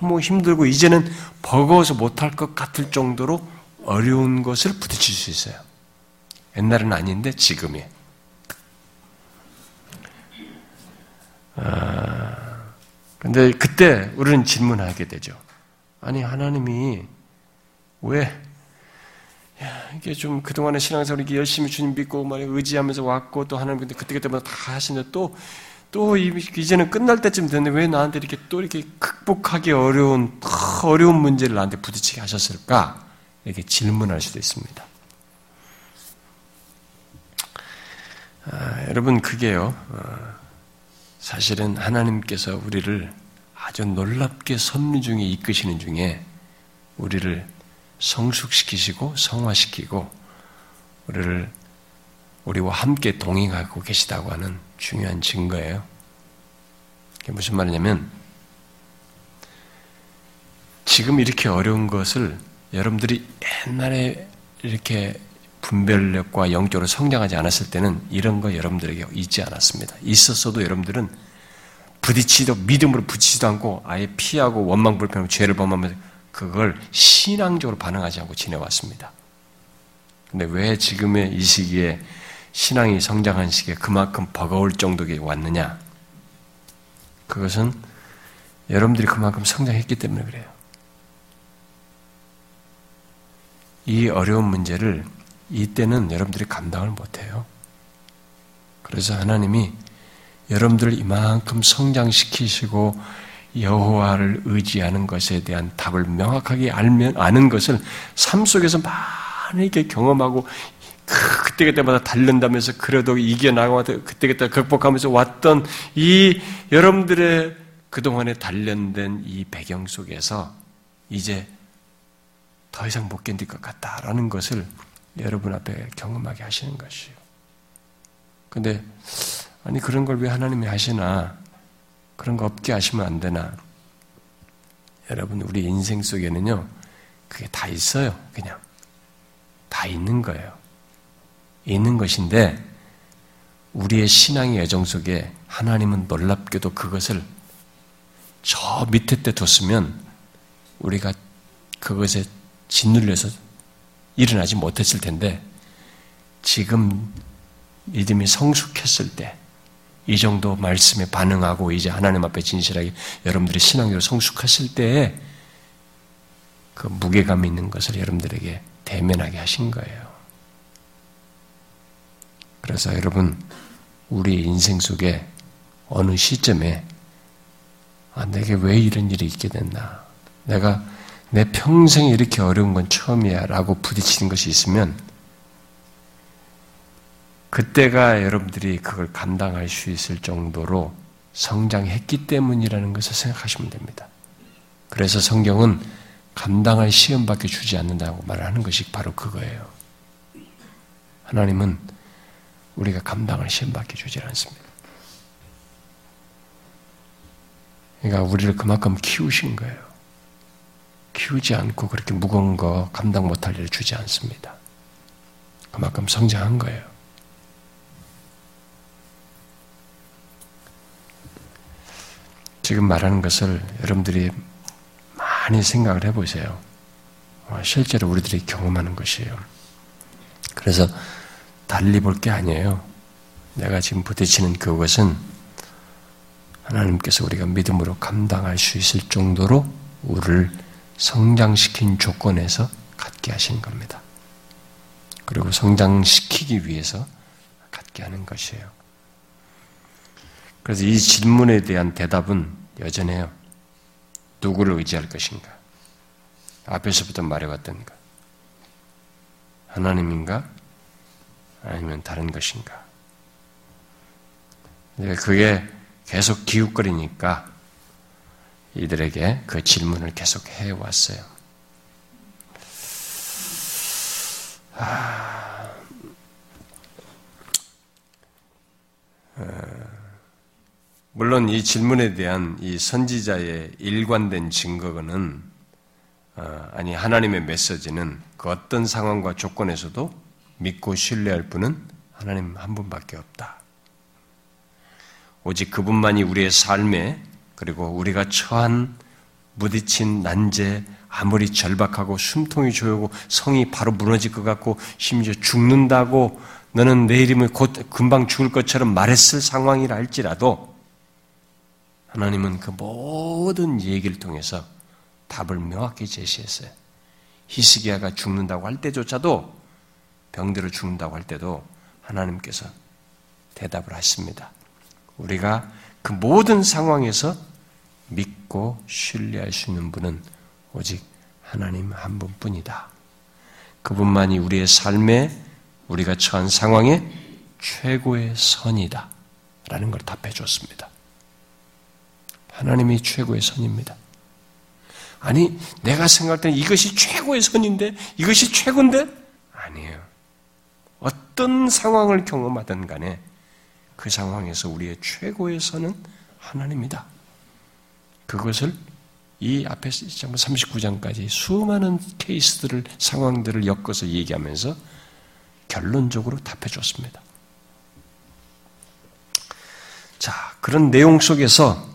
너무 힘들고 이제는 버거워서 못할 것 같을 정도로 어려운 것을 부딪힐 수 있어요. 옛날은 아닌데 지금이. 아, 근데 그때 우리는 질문하게 되죠. 아니 하나님이 왜 야, 이게 좀 그동안의 신앙생활 이렇게 열심히 주님 믿고 막 의지하면서 왔고 또 하나님 근데 그때그때마다 다 하시는데 또, 또 이제는 끝날 때쯤 됐는데 왜 나한테 이렇게 또 이렇게 극복하기 어려운, 어려운 문제를 나한테 부딪히게 하셨을까? 이렇게 질문할 수도 있습니다. 아, 여러분, 그게요, 어, 사실은 하나님께서 우리를 아주 놀랍게 섭리 중에 이끄시는 중에 우리를 성숙시키시고 성화시키고 우리를 우리와 함께 동행하고 계시다고 하는 중요한 증거예요. 그게 무슨 말이냐면 지금 이렇게 어려운 것을 여러분들이 옛날에 이렇게 분별력과 영적으로 성장하지 않았을 때는 이런 거 여러분들에게 있지 않았습니다. 있었어도 여러분들은 부딪히도 믿음으로 부딪히지도 않고 아예 피하고 원망 불평하고 죄를 범하면서 그걸 신앙적으로 반응하지 않고 지내왔습니다. 근데 왜 지금의 이 시기에 신앙이 성장한 시기에 그만큼 버거울 정도에 왔느냐? 그것은 여러분들이 그만큼 성장했기 때문에 그래요. 이 어려운 문제를 이때는 여러분들이 감당을 못해요. 그래서 하나님이 여러분들을 이만큼 성장시키시고 여호와를 의지하는 것에 대한 답을 명확하게 알면 아는 것을 삶 속에서 많이 이렇게 경험하고 그 그때 그때마다 달른다면서 그래도 이겨나가고 그때 그때 극복하면서 왔던 이 여러분들의 그동안에 단련된 이 배경 속에서 이제 더 이상 못 견딜 것 같다라는 것을 여러분 앞에 경험하게 하시는 것이요. 근데 아니 그런 걸 왜 하나님이 하시나? 그런 거 없게 하시면 안 되나? 여러분 우리 인생 속에는요. 그게 다 있어요. 그냥 다 있는 거예요. 있는 것인데 우리의 신앙의 여정 속에 하나님은 놀랍게도 그것을 저 밑에 때 뒀으면 우리가 그것에 짓눌려서 일어나지 못했을 텐데 지금 믿음이 성숙했을 때 이 정도 말씀에 반응하고 이제 하나님 앞에 진실하게 여러분들이 신앙으로 성숙했을 때에 그 무게감 있는 것을 여러분들에게 대면하게 하신 거예요. 그래서 여러분 우리 인생 속에 어느 시점에 아, 내게 왜 이런 일이 있게 됐나? 내가 내 평생에 이렇게 어려운 건 처음이야 라고 부딪히는 것이 있으면 그때가 여러분들이 그걸 감당할 수 있을 정도로 성장했기 때문이라는 것을 생각하시면 됩니다. 그래서 성경은 감당할 시험밖에 주지 않는다고 말하는 것이 바로 그거예요. 하나님은 우리가 감당할 시험밖에 주지 않습니다. 그러니까 우리를 그만큼 키우신 거예요. 키우지 않고 그렇게 무거운 거 감당 못할 일을 주지 않습니다. 그만큼 성장한 거예요. 지금 말하는 것을 여러분들이 많이 생각을 해보세요. 어, 실제로 우리들이 경험하는 것이에요. 그래서 달리 볼 게 아니에요. 내가 지금 부딪히는 그것은 하나님께서 우리가 믿음으로 감당할 수 있을 정도로 우리를 성장시킨 조건에서 갖게 하신 겁니다. 그리고 성장시키기 위해서 갖게 하는 것이에요. 그래서 이 질문에 대한 대답은 여전해요. 누구를 의지할 것인가? 앞에서부터 말해왔던 것. 하나님인가? 아니면 다른 것인가? 그게 계속 기웃거리니까 이들에게 그 질문을 계속 해왔어요. 아, 어, 물론 이 질문에 대한 이 선지자의 일관된 증거는 어, 아니 하나님의 메시지는 그 어떤 상황과 조건에서도 믿고 신뢰할 분은 하나님 한 분밖에 없다. 오직 그분만이 우리의 삶에 그리고 우리가 처한 무디친 난제, 아무리 절박하고 숨통이 조이고 성이 바로 무너질 것 같고 심지어 죽는다고 너는 내 이름을 곧 금방 죽을 것처럼 말했을 상황이라 할지라도 하나님은 그 모든 얘기를 통해서 답을 명확히 제시했어요. 히스기야가 죽는다고 할 때조차도 병들어 죽는다고 할 때도 하나님께서 대답을 하십니다. 우리가 그 모든 상황에서 믿고 신뢰할 수 있는 분은 오직 하나님 한 분뿐이다. 그분만이 우리의 삶에 우리가 처한 상황에 최고의 선이다. 라는 걸 답해 줬습니다. 하나님이 최고의 선입니다. 아니, 내가 생각할 때는 이것이 최고의 선인데, 이것이 최고인데? 아니에요. 어떤 상황을 경험하든 간에 그 상황에서 우리의 최고의 선은 하나님이다. 그것을 이 앞에 39장까지 수많은 케이스들을, 상황들을 엮어서 얘기하면서 결론적으로 답해 줬습니다. 자, 그런 내용 속에서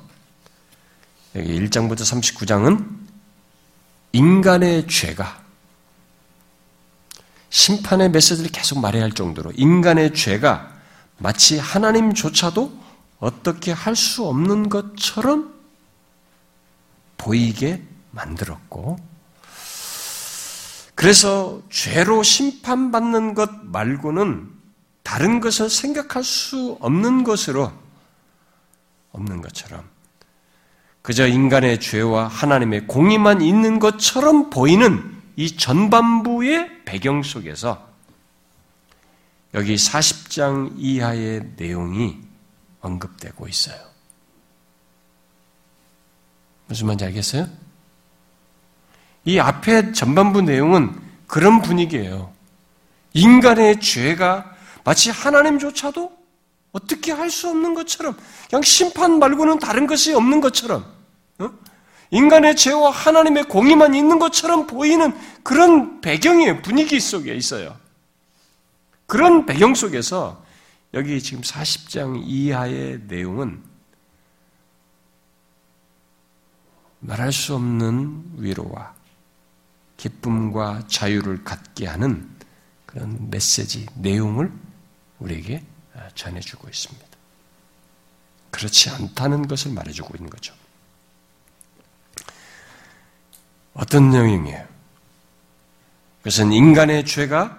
여기 1장부터 39장은 인간의 죄가 심판의 메시지를 계속 말해야 할 정도로 인간의 죄가 마치 하나님조차도 어떻게 할 수 없는 것처럼 보이게 만들었고, 그래서 죄로 심판받는 것 말고는 다른 것을 생각할 수 없는 것으로, 없는 것처럼, 그저 인간의 죄와 하나님의 공의만 있는 것처럼 보이는 이 전반부의 배경 속에서 여기 40장 이하의 내용이 언급되고 있어요. 무슨 말인지 알겠어요? 이 앞에 전반부 내용은 그런 분위기예요. 인간의 죄가 마치 하나님조차도 어떻게 할 수 없는 것처럼 그냥 심판 말고는 다른 것이 없는 것처럼 어? 인간의 죄와 하나님의 공의만 있는 것처럼 보이는 그런 배경이에요. 분위기 속에 있어요. 그런 배경 속에서 여기 지금 40장 이하의 내용은 말할 수 없는 위로와 기쁨과 자유를 갖게 하는 그런 메시지, 내용을 우리에게 전해주고 있습니다. 그렇지 않다는 것을 말해주고 있는 거죠. 어떤 내용이에요? 그것은 인간의 죄가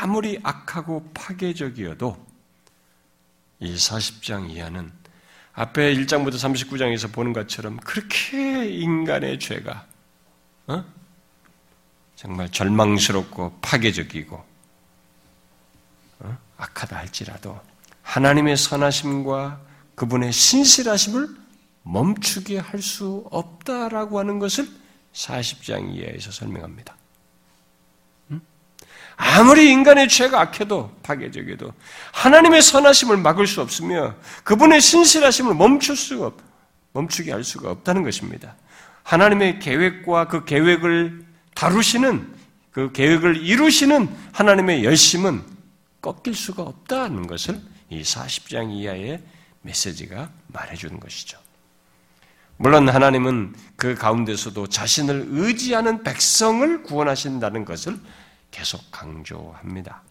아무리 악하고 파괴적이어도 이 40장 이하는 앞에 1장부터 39장에서 보는 것처럼 그렇게 인간의 죄가 어? 정말 절망스럽고 파괴적이고 어? 악하다 할지라도 하나님의 선하심과 그분의 신실하심을 멈추게 할 수 없다라고 하는 것을 40장 이하에서 설명합니다. 아무리 인간의 죄가 악해도 파괴적이도 하나님의 선하심을 막을 수 없으며 그분의 신실하심을 멈출 수가 없, 멈추게 할 수가 없다는 것입니다. 하나님의 계획과 그 계획을 다루시는 그 계획을 이루시는 하나님의 열심은 꺾일 수가 없다는 것을 이 40장 이하의 메시지가 말해주는 것이죠. 물론 하나님은 그 가운데서도 자신을 의지하는 백성을 구원하신다는 것을 계속 강조합니다.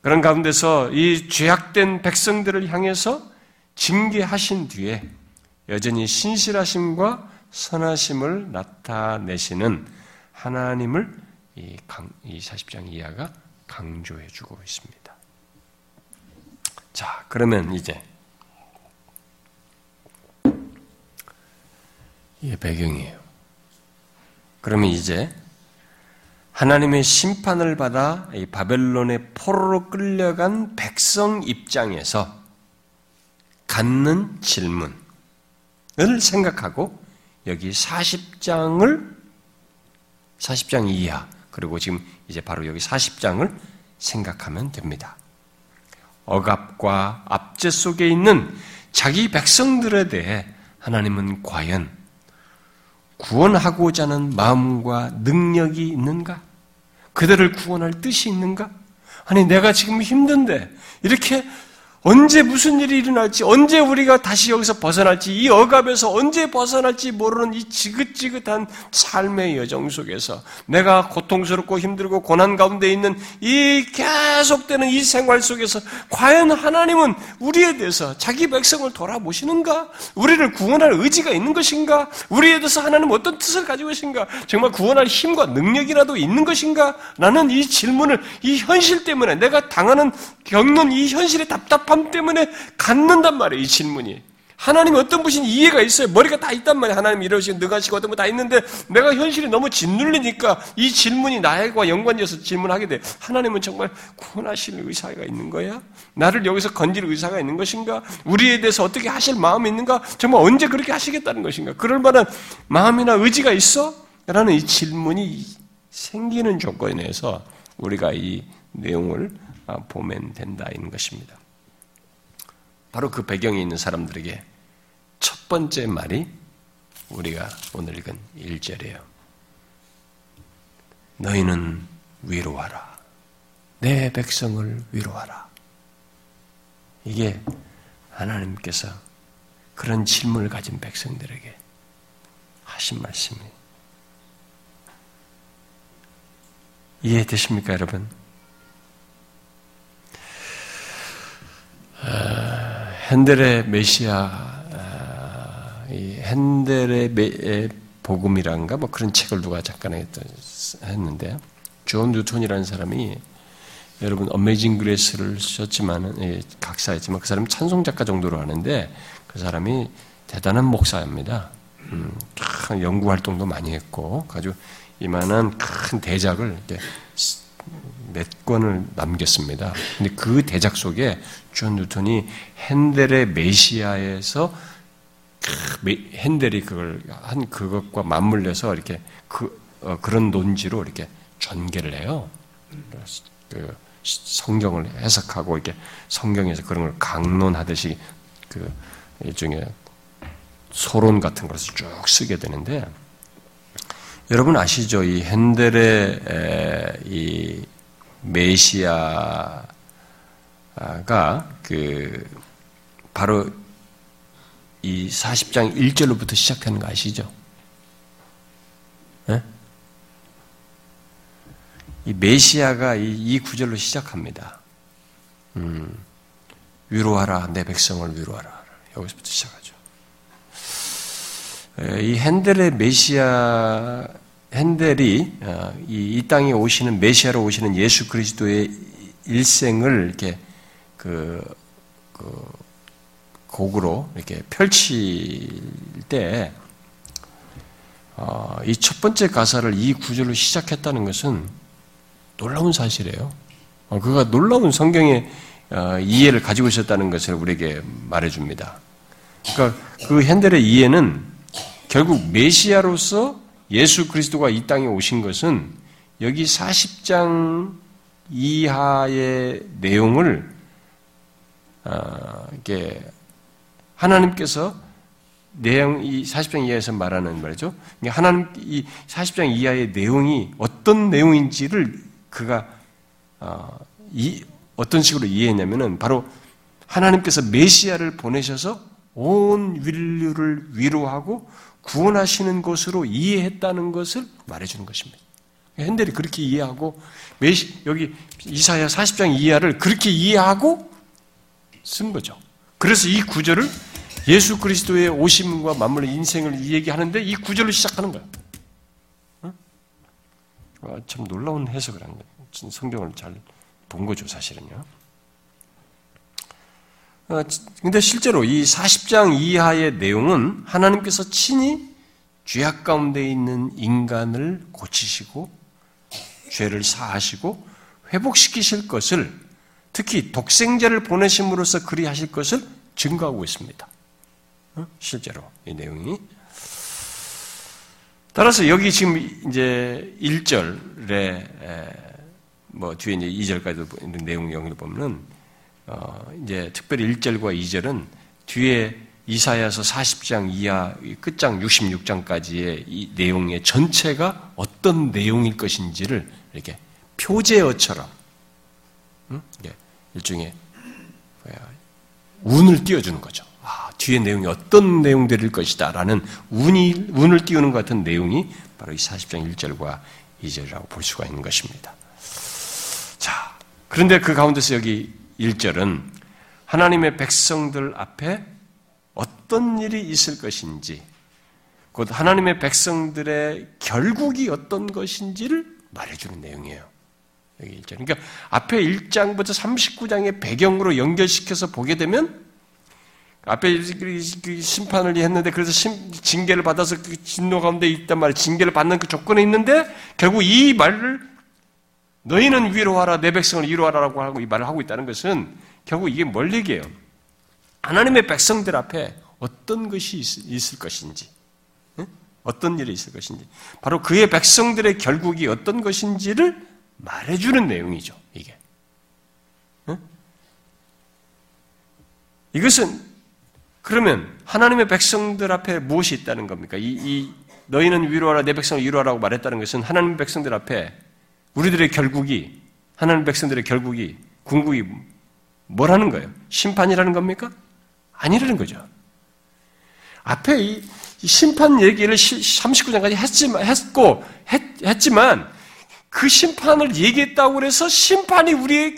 그런 가운데서 이 죄악된 백성들을 향해서 징계하신 뒤에 여전히 신실하심과 선하심을 나타내시는 하나님을 이, 강, 이 40장 이하가 강조해 주고 있습니다. 자, 그러면 이제 이게 배경이에요. 그러면 이제 하나님의 심판을 받아 바벨론의 포로로 끌려간 백성 입장에서 갖는 질문을 생각하고 여기 40장을 40장 이하 그리고 지금 이제 바로 여기 40장을 생각하면 됩니다. 억압과 압제 속에 있는 자기 백성들에 대해 하나님은 과연 구원하고자 하는 마음과 능력이 있는가? 그들을 구원할 뜻이 있는가? 아니, 내가 지금 힘든데, 이렇게 언제 무슨 일이 일어날지, 언제 우리가 다시 여기서 벗어날지, 이 억압에서 언제 벗어날지 모르는 이 지긋지긋한 삶의 여정 속에서 내가 고통스럽고 힘들고 고난 가운데 있는 이 계속되는 이 생활 속에서 과연 하나님은 우리에 대해서 자기 백성을 돌아보시는가? 우리를 구원할 의지가 있는 것인가? 우리에 대해서 하나님 어떤 뜻을 가지고 계신가? 정말 구원할 힘과 능력이라도 있는 것인가? 라는 이 질문을 이 현실 때문에 내가 당하는 겪는 이 현실의 답답함 답답함 때문에 갖는단 말이에요, 이 질문이. 하나님이 어떤 분이 이해가 있어요. 머리가 다 있단 말이에요. 하나님 이러시고 능하시고 어떤 거 다 있는데 내가 현실이 너무 짓눌리니까 이 질문이 나와 연관지어서 질문하게 돼. 하나님은 정말 구원하실 의사가 있는 거야? 나를 여기서 건질 의사가 있는 것인가? 우리에 대해서 어떻게 하실 마음이 있는가? 정말 언제 그렇게 하시겠다는 것인가? 그럴 만한 마음이나 의지가 있어? 라는 이 질문이 생기는 조건에서 우리가 이 내용을 보면 된다 는 것입니다. 바로 그 배경에 있는 사람들에게 첫 번째 말이 우리가 오늘 읽은 1절이에요. 너희는 위로하라. 내 백성을 위로하라. 이게 하나님께서 그런 질문을 가진 백성들에게 하신 말씀이에요. 이해되십니까, 여러분? 핸델의 메시아, 아, 핸델의 복음이란가 뭐 그런 책을 누가 잠깐 했는데 존 뉴턴이라는 사람이 여러분 Amazing Grace를 예, 작사했지만 그 사람이 찬송 작가 정도로 하는데 그 사람이 대단한 목사입니다. 음, 연구 활동도 많이 했고 아주 이만한 큰 대작을 몇 권을 남겼습니다. 근데 그 대작 속에 존 뉴턴이 핸델의 메시아에서 핸델이 그걸 한 그것과 맞물려서 이렇게 그 어, 그런 논지로 이렇게 전개를 해요. 그 성경을 해석하고 이렇게 성경에서 그런 걸 강론하듯이 그 일종의 소론 같은 것을 쭉 쓰게 되는데 여러분 아시죠? 이 핸델의 이 메시아가 그 바로 이 40장 1절로부터 시작하는 거 아시죠? 네? 이 메시아가 이, 이 구절로 시작합니다. 음, 위로하라, 내 백성을 위로하라. 여기서부터 시작하죠. 이 핸델의 메시아, 핸델이 어, 이, 이 땅에 오시는 메시아로 오시는 예수 그리스도의 일생을 이렇게 그, 그 곡으로 이렇게 펼칠 때, 어, 이첫 번째 가사를 이 구절로 시작했다는 것은 놀라운 사실이에요. 어, 그가 놀라운 성경의 어, 이해를 가지고 있었다는 것을 우리에게 말해줍니다. 그러니까 그 핸델의 이해는 결국 메시아로서 예수 그리스도가 이 땅에 오신 것은 여기 40장 이하의 내용을 어, 이게 하나님께서 내용 이 40장 이하에서 말하는 말이죠. 하나님 이 40장 이하의 내용이 어떤 내용인지를 그가 어, 이, 어떤 식으로 이해했냐면은 바로 하나님께서 메시아를 보내셔서 온 인류를 위로하고 구원하시는 것으로 이해했다는 것을 말해주는 것입니다. 핸델이 그렇게 이해하고 여기 이사야 40장 이하를 그렇게 이해하고 쓴 거죠. 그래서 이 구절을 예수 그리스도의 오심과 맞물린 인생을 얘기하는데 이 구절로 시작하는 거예요. 아, 참 놀라운 해석을 한 거예요. 성경을 잘 본 거죠, 사실은요. 아, 근데 실제로 이 40장 이하의 내용은 하나님께서 친히 죄악 가운데 있는 인간을 고치시고 죄를 사하시고 회복시키실 것을 특히 독생자를 보내심으로써 그리하실 것을 증거하고 있습니다. 어? 실제로 이 내용이 따라서 여기 지금 이제 1절에 뭐 뒤에 이제 2절까지도 있는 내용 영을 보면은 어 이제 특별히 1절과 2절은 뒤에 이사야서 40장 이하 끝장 66장까지의 이 내용의 전체가 어떤 내용일 것인지를 이렇게 표제어처럼 응? 일종의 운을 띄워주는 거죠. 아, 뒤에 내용이 어떤 내용들일 것이다라는 운이, 운을 띄우는 것 같은 내용이 바로 이 40장 1절과 2절이라고 볼 수가 있는 것입니다. 자, 그런데 그 가운데서 여기 1절은 하나님의 백성들 앞에 어떤 일이 있을 것인지, 곧 하나님의 백성들의 결국이 어떤 것인지를 말해주는 내용이에요. 여기 1절. 그러니까 앞에 1장부터 39장의 배경으로 연결시켜서 보게 되면 앞에 그 심판을 했는데 그래서 징계를 받아서 그 진노 가운데 있단 말이에요. 징계를 받는 그 조건에 있는데 결국 이 말을 너희는 위로하라 내 백성을 위로하라라고 하고 이 말을 하고 있다는 것은 결국 이게 뭘 얘기해요? 하나님의 백성들 앞에 어떤 것이 있, 을 것인지 어떤 일이 있을 것인지 바로 그의 백성들의 결국이 어떤 것인지를 말해주는 내용이죠. 이게 이것은 그러면 하나님의 백성들 앞에 무엇이 있다는 겁니까? 이, 이 너희는 위로하라 내 백성을 위로하라고 말했다는 것은 하나님 백성들 앞에 우리들의 결국이 하나님 백성들의 결국이 궁극이 뭐라는 거예요? 심판이라는 겁니까? 아니라는 거죠. 앞에 이, 심판 얘기를 39장까지 했지만, 했고, 했, 지만그 심판을 얘기했다고 해서 심판이 우리의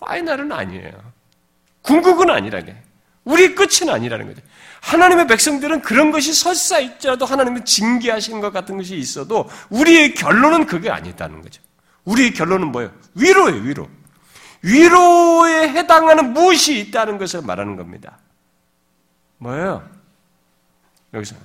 파이널은 아니에요. 궁극은 아니라게. 우리의 끝은 아니라는 거죠. 하나님의 백성들은 그런 것이 설사 있더라도 하나님의 징계하시는 것 같은 것이 있어도 우리의 결론은 그게 아니다는 거죠. 우리의 결론은 뭐예요? 위로예요, 위로. 위로에 해당하는 무엇이 있다는 것을 말하는 겁니다. 뭐예요? 여기서,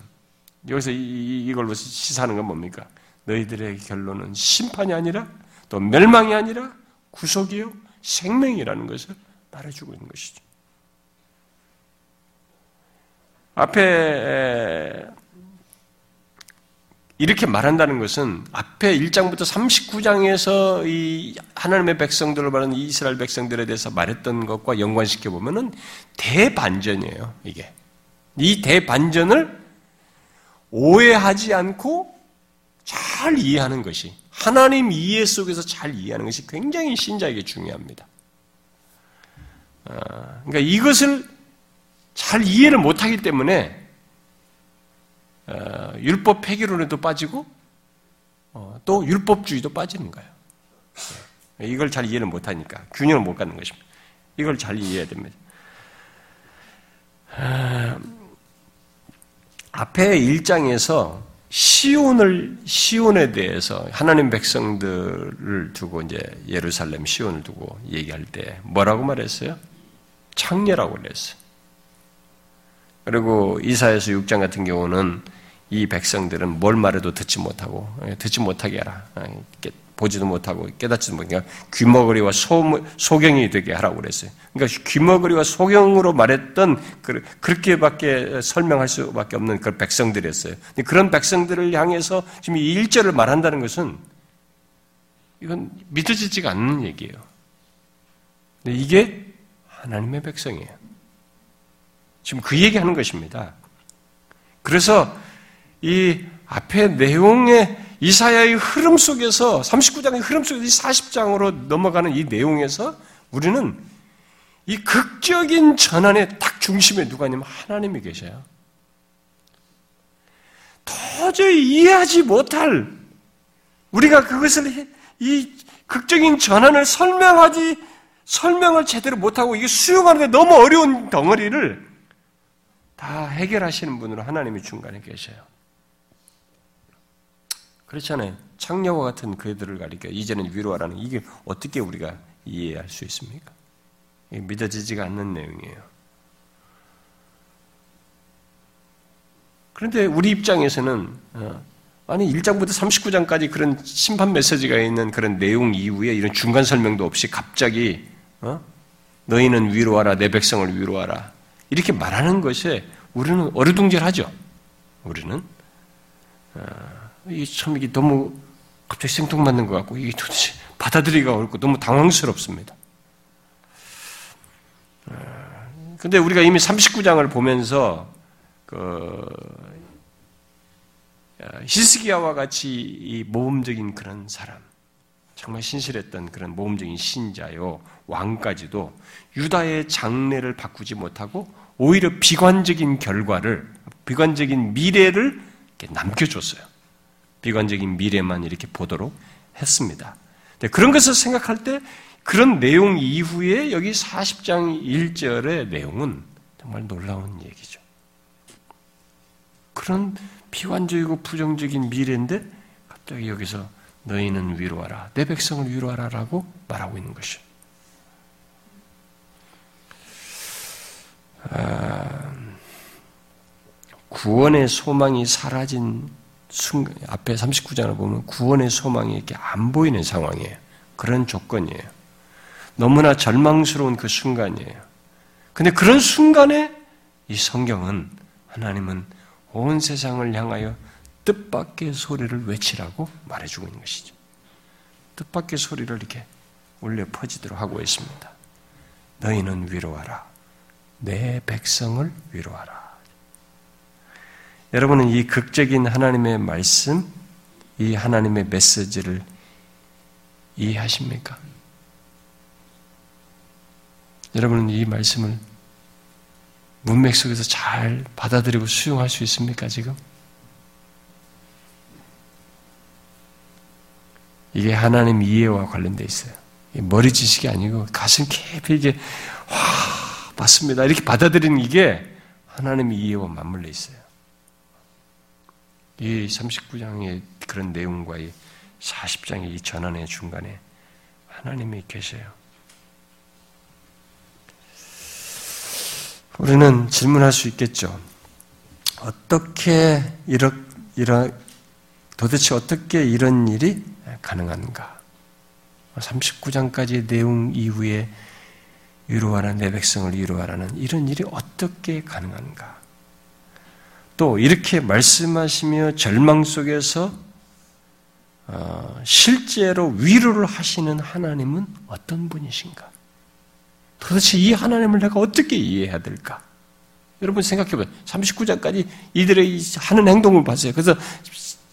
여기서 이, 걸로 시사하는 건 뭡니까? 너희들의 결론은 심판이 아니라 또 멸망이 아니라 구속이요 생명이라는 것을 말해주고 있는 것이죠. 앞에 이렇게 말한다는 것은 앞에 1장부터 39장에서 이 하나님의 백성들을 말하는 이스라엘 백성들에 대해서 말했던 것과 연관시켜 보면은 대반전이에요, 이게. 이 대반전을 오해하지 않고 잘 이해하는 것이 하나님 이해 속에서 잘 이해하는 것이 굉장히 신자에게 중요합니다. 아, 그러니까 이것을 잘 이해를 못하기 때문에 어, 율법 폐기론에도 빠지고 어, 또 율법주의도 빠지는 거예요. 예. 이걸 잘 이해를 못하니까 균형을 못 갖는 것입니다. 이걸 잘 이해해야 됩니다. 아, 앞에 1장에서 시온을 시온에 대해서 하나님 백성들을 두고 이제 예루살렘 시온을 두고 얘기할 때 뭐라고 말했어요? 창녀라고 그랬어요. 그리고 이사에서 6장 같은 경우는 이 백성들은 뭘 말해도 듣지 못하고 예, 듣지 못하게 하라. 아, 보지도 못하고 깨닫지도 못하게 그러니까 귀머거리와 소, 소경이 되게 하라고 그랬어요. 그러니까 귀머거리와 소경으로 말했던 그, 그렇게밖에 설명할 수밖에 없는 그 백성들이었어요. 그런 백성들을 향해서 지금 이 1절을 말한다는 것은 이건 믿어지지가 않는 얘기예요. 이게 하나님의 백성이에요. 지금 그 얘기하는 것입니다. 그래서 이 앞에 내용의 이사야의 흐름 속에서 39장의 흐름 속에서 40장으로 넘어가는 이 내용에서 우리는 이 극적인 전환의 딱 중심에 누가 있냐면 하나님이 계셔요. 도저히 이해하지 못할 우리가 그것을 이 극적인 전환을 설명하지 설명을 제대로 못하고 이게 수용하는데 너무 어려운 덩어리를 다 해결하시는 분으로 하나님이 중간에 계셔요. 그렇잖아요. 창녀와 같은 그들을 가리켜 이제는 위로하라는 이게 어떻게 우리가 이해할 수 있습니까? 믿어지지가 않는 내용이에요. 그런데 우리 입장에서는 어, 아니 1장부터 39장까지 그런 심판 메시지가 있는 그런 내용 이후에 이런 중간 설명도 없이 갑자기 어? 너희는 위로하라 내 백성을 위로하라 이렇게 말하는 것에 우리는 어리둥절하죠. 우리는 어, 이참 이게 너무 갑자기 생뚱맞는 것 같고 이게 도대체 받아들이기가 어렵고 너무 당황스럽습니다. 어, 근데 우리가 이미 39장을 보면서 그 히스기야와 같이 이 모범적인 그런 사람, 정말 신실했던 그런 모범적인 신자요 왕까지도 유다의 장래를 바꾸지 못하고 오히려 비관적인 결과를 비관적인 미래를 남겨줬어요. 비관적인 미래만 이렇게 보도록 했습니다. 그런 것을 생각할 때 그런 내용 이후에 여기 40장 1절의 내용은 정말 놀라운 얘기죠. 그런 비관적이고 부정적인 미래인데 갑자기 여기서 너희는 위로하라. 내 백성을 위로하라. 라고 말하고 있는 것이죠. 아, 구원의 소망이 사라진 순간, 앞에 39장을 보면 구원의 소망이 이렇게 안 보이는 상황이에요. 그런 조건이에요. 너무나 절망스러운 그 순간이에요. 근데 그런 순간에 이 성경은 하나님은 온 세상을 향하여 뜻밖의 소리를 외치라고 말해주고 있는 것이죠. 뜻밖의 소리를 이렇게 울려 퍼지도록 하고 있습니다. 너희는 위로하라. 내 백성을 위로하라. 여러분은 이 극적인 하나님의 말씀, 이 하나님의 메시지를 이해하십니까? 여러분은 이 말씀을 문맥 속에서 잘 받아들이고 수용할 수 있습니까, 지금? 이게 하나님 이해와 관련돼 있어요. 머리 지식이 아니고 가슴 깊이 이게, 와, 맞습니다. 이렇게 받아들이는 이게 하나님 이해와 맞물려 있어요. 이 39장의 그런 내용과 이 40장의 이 전환의 중간에 하나님이 계세요. 우리는 질문할 수 있겠죠. 어떻게 이런, 이런, 도대체 어떻게 이런 일이 가능한가? 39장까지의 내용 이후에 위로하라 내 백성을 위로하라는 이런 일이 어떻게 가능한가? 또 이렇게 말씀하시며 절망 속에서 어, 실제로 위로를 하시는 하나님은 어떤 분이신가? 도대체 이 하나님을 내가 어떻게 이해해야 될까? 여러분 생각해봐요. 39장까지 이들의 하는 행동을 봤어요. 그래서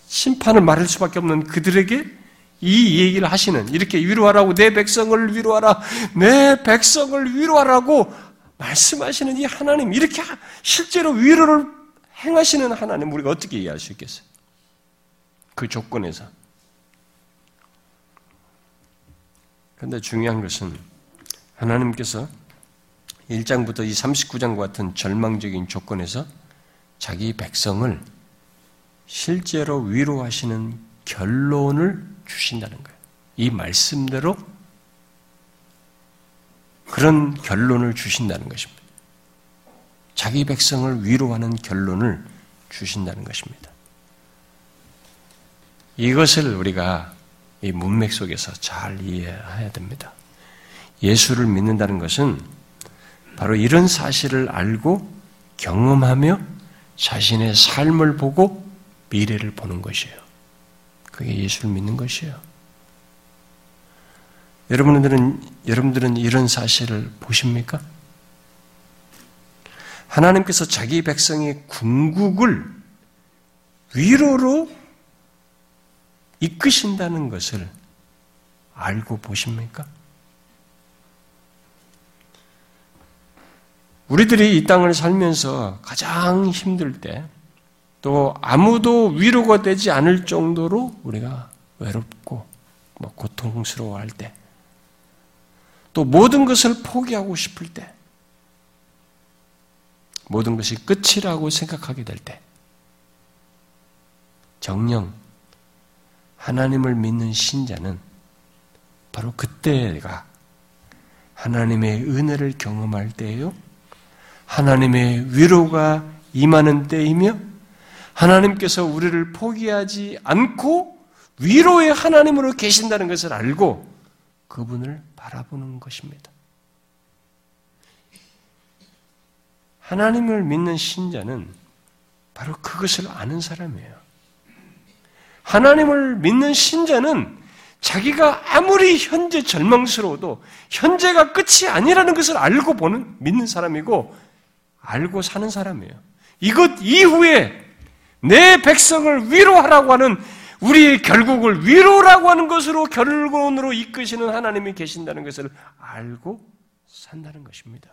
심판을 말할 수밖에 없는 그들에게 이 얘기를 하시는 이렇게 위로하라고 내 백성을 위로하라 내 백성을 위로하라고 말씀하시는 이 하나님 이렇게 실제로 위로를 행하시는 하나님 우리가 어떻게 이해할 수 있겠어요? 그 조건에서 그런데 중요한 것은 하나님께서 1장부터 이 39장 같은 절망적인 조건에서 자기 백성을 실제로 위로하시는 결론을 주신다는 거예요. 이 말씀대로 그런 결론을 주신다는 것입니다. 자기 백성을 위로하는 결론을 주신다는 것입니다. 이것을 우리가 이 문맥 속에서 잘 이해해야 됩니다. 예수를 믿는다는 것은 바로 이런 사실을 알고 경험하며 자신의 삶을 보고 미래를 보는 것이에요. 그게 예수를 믿는 것이에요. 여러분들은, 여러분들은 이런 사실을 보십니까? 하나님께서 자기 백성의 궁극을 위로로 이끄신다는 것을 알고 보십니까? 우리들이 이 땅을 살면서 가장 힘들 때, 또 아무도 위로가 되지 않을 정도로 우리가 외롭고 뭐 고통스러워할 때, 또 모든 것을 포기하고 싶을 때, 모든 것이 끝이라고 생각하게 될 때, 정령 하나님을 믿는 신자는 바로 그때가 하나님의 은혜를 경험할 때예요. 하나님의 위로가 임하는 때이며 하나님께서 우리를 포기하지 않고 위로의 하나님으로 계신다는 것을 알고 그분을 바라보는 것입니다. 하나님을 믿는 신자는 바로 그것을 아는 사람이에요. 하나님을 믿는 신자는 자기가 아무리 현재 절망스러워도 현재가 끝이 아니라는 것을 알고 보는 믿는 사람이고 알고 사는 사람이에요. 이것 이후에 내 백성을 위로하라고 하는 우리의 결국을 위로라고 하는 것으로 결론으로 이끄시는 하나님이 계신다는 것을 알고 산다는 것입니다.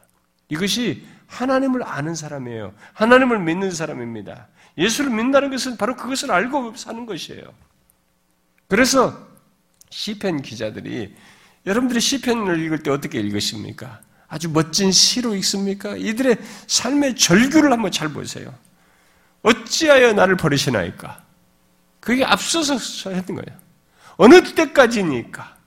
이것이 하나님을 아는 사람이에요. 하나님을 믿는 사람입니다. 예수를 믿는다는 것은 바로 그것을 알고 사는 것이에요. 그래서 시편 기자들이 여러분들이 시편을 읽을 때 어떻게 읽으십니까? 아주 멋진 시로 읽습니까? 이들의 삶의 절규를 한번 잘 보세요. 어찌하여 나를 버리시나이까? 그게 앞서서 했던 거예요. 어느 때까지니까?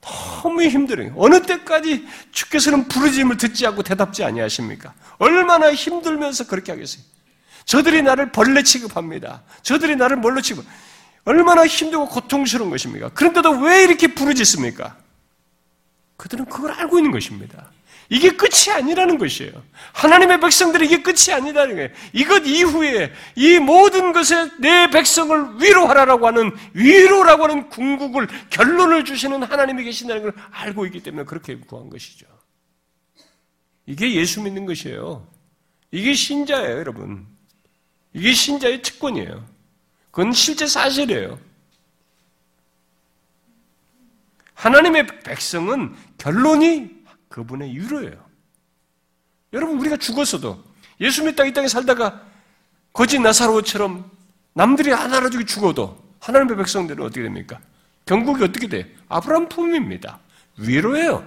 너무 힘들어요. 어느 때까지 주께서는 부르짐을 듣지 않고 대답지 아니하십니까? 얼마나 힘들면서 그렇게 하겠어요? 저들이 나를 벌레 취급합니다. 저들이 나를 뭘로 취급? 얼마나 힘들고 고통스러운 것입니까? 그런데도 왜 이렇게 부르짖습니까? 그들은 그걸 알고 있는 것입니다. 이게 끝이 아니라는 것이에요. 하나님의 백성들이 이게 끝이 아니라는 거예요. 이것 이후에 이 모든 것에 내 백성을 위로하라라고 하는 위로라고 하는 궁극을 결론을 주시는 하나님이 계신다는 걸 알고 있기 때문에 그렇게 구한 것이죠. 이게 예수 믿는 것이에요. 이게 신자예요, 여러분. 이게 신자의 특권이에요. 그건 실제 사실이에요. 하나님의 백성은 결론이 그분의 유로예요. 여러분, 우리가 죽었어도 예수 믿다 이 땅에 살다가 거짓 나사로처럼 남들이 안 알아주고 죽어도 하나님의 백성들은 어떻게 됩니까? 경국이 어떻게 돼? 아브라함 품입니다. 위로예요.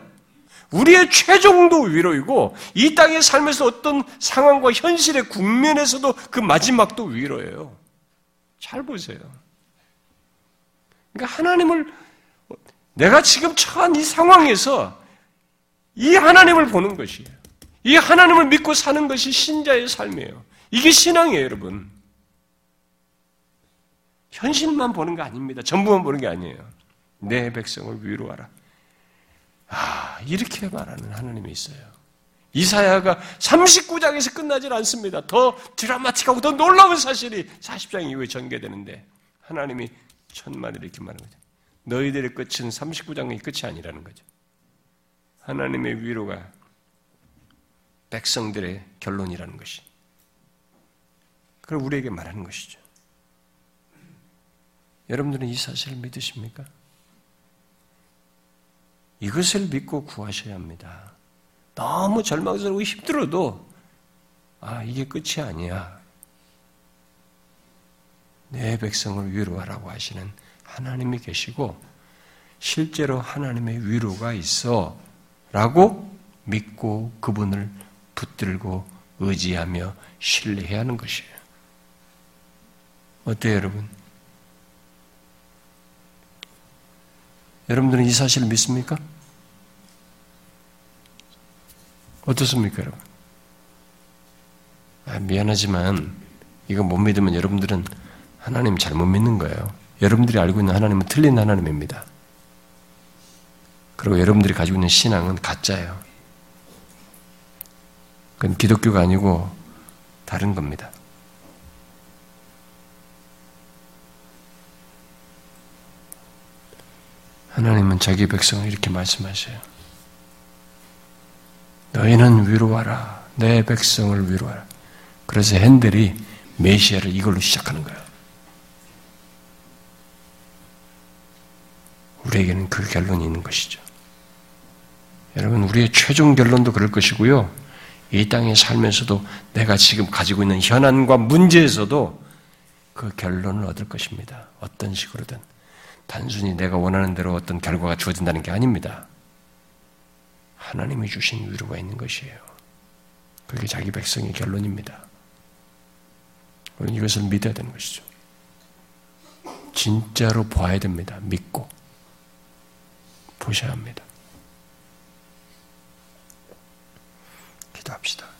우리의 최종도 위로이고 이 땅에 살면서 어떤 상황과 현실의 국면에서도 그 마지막도 위로예요. 잘 보세요. 그러니까 하나님을 내가 지금 처한 이 상황에서 이 하나님을 보는 것이에요. 이 하나님을 믿고 사는 것이 신자의 삶이에요. 이게 신앙이에요, 여러분. 현실만 보는 거 아닙니다. 전부만 보는 게 아니에요. 내 백성을 위로하라. 아, 이렇게 말하는 하나님이 있어요. 이사야가 39장에서 끝나질 않습니다. 더 드라마틱하고 더 놀라운 사실이 40장 이후에 전개되는데 하나님이 천만을 이렇게 말하는 거죠. 너희들의 끝은 39장의 끝이 아니라는 거죠. 하나님의 위로가 백성들의 결론이라는 것이. 그걸 우리에게 말하는 것이죠. 여러분들은 이 사실을 믿으십니까? 이것을 믿고 구하셔야 합니다. 너무 절망스러고 힘들어도, 아, 이게 끝이 아니야. 내 백성을 위로하라고 하시는 하나님이 계시고, 실제로 하나님의 위로가 있어. 라고 믿고 그분을 붙들고 의지하며 신뢰해야 하는 것이에요. 어때요, 여러분? 여러분들은 이 사실을 믿습니까? 어떻습니까, 여러분? 아, 미안하지만 이거 못 믿으면 여러분들은 하나님 잘못 믿는 거예요. 여러분들이 알고 있는 하나님은 틀린 하나님입니다. 그리고 여러분들이 가지고 있는 신앙은 가짜예요. 그건 기독교가 아니고 다른 겁니다. 하나님은 자기 백성을 이렇게 말씀하셔요. 너희는 위로하라. 내 백성을 위로하라. 그래서 핸들이 메시아를 이걸로 시작하는 거예요. 우리에게는 그 결론이 있는 것이죠. 여러분, 우리의 최종 결론도 그럴 것이고요. 이 땅에 살면서도 내가 지금 가지고 있는 현안과 문제에서도 그 결론을 얻을 것입니다. 어떤 식으로든. 단순히 내가 원하는 대로 어떤 결과가 주어진다는 게 아닙니다. 하나님이 주신 위로가 있는 것이에요. 그게 자기 백성의 결론입니다. 우리는 이것을 믿어야 되는 것이죠. 진짜로 봐야 됩니다. 믿고. 보셔야 합니다. 기도합시다.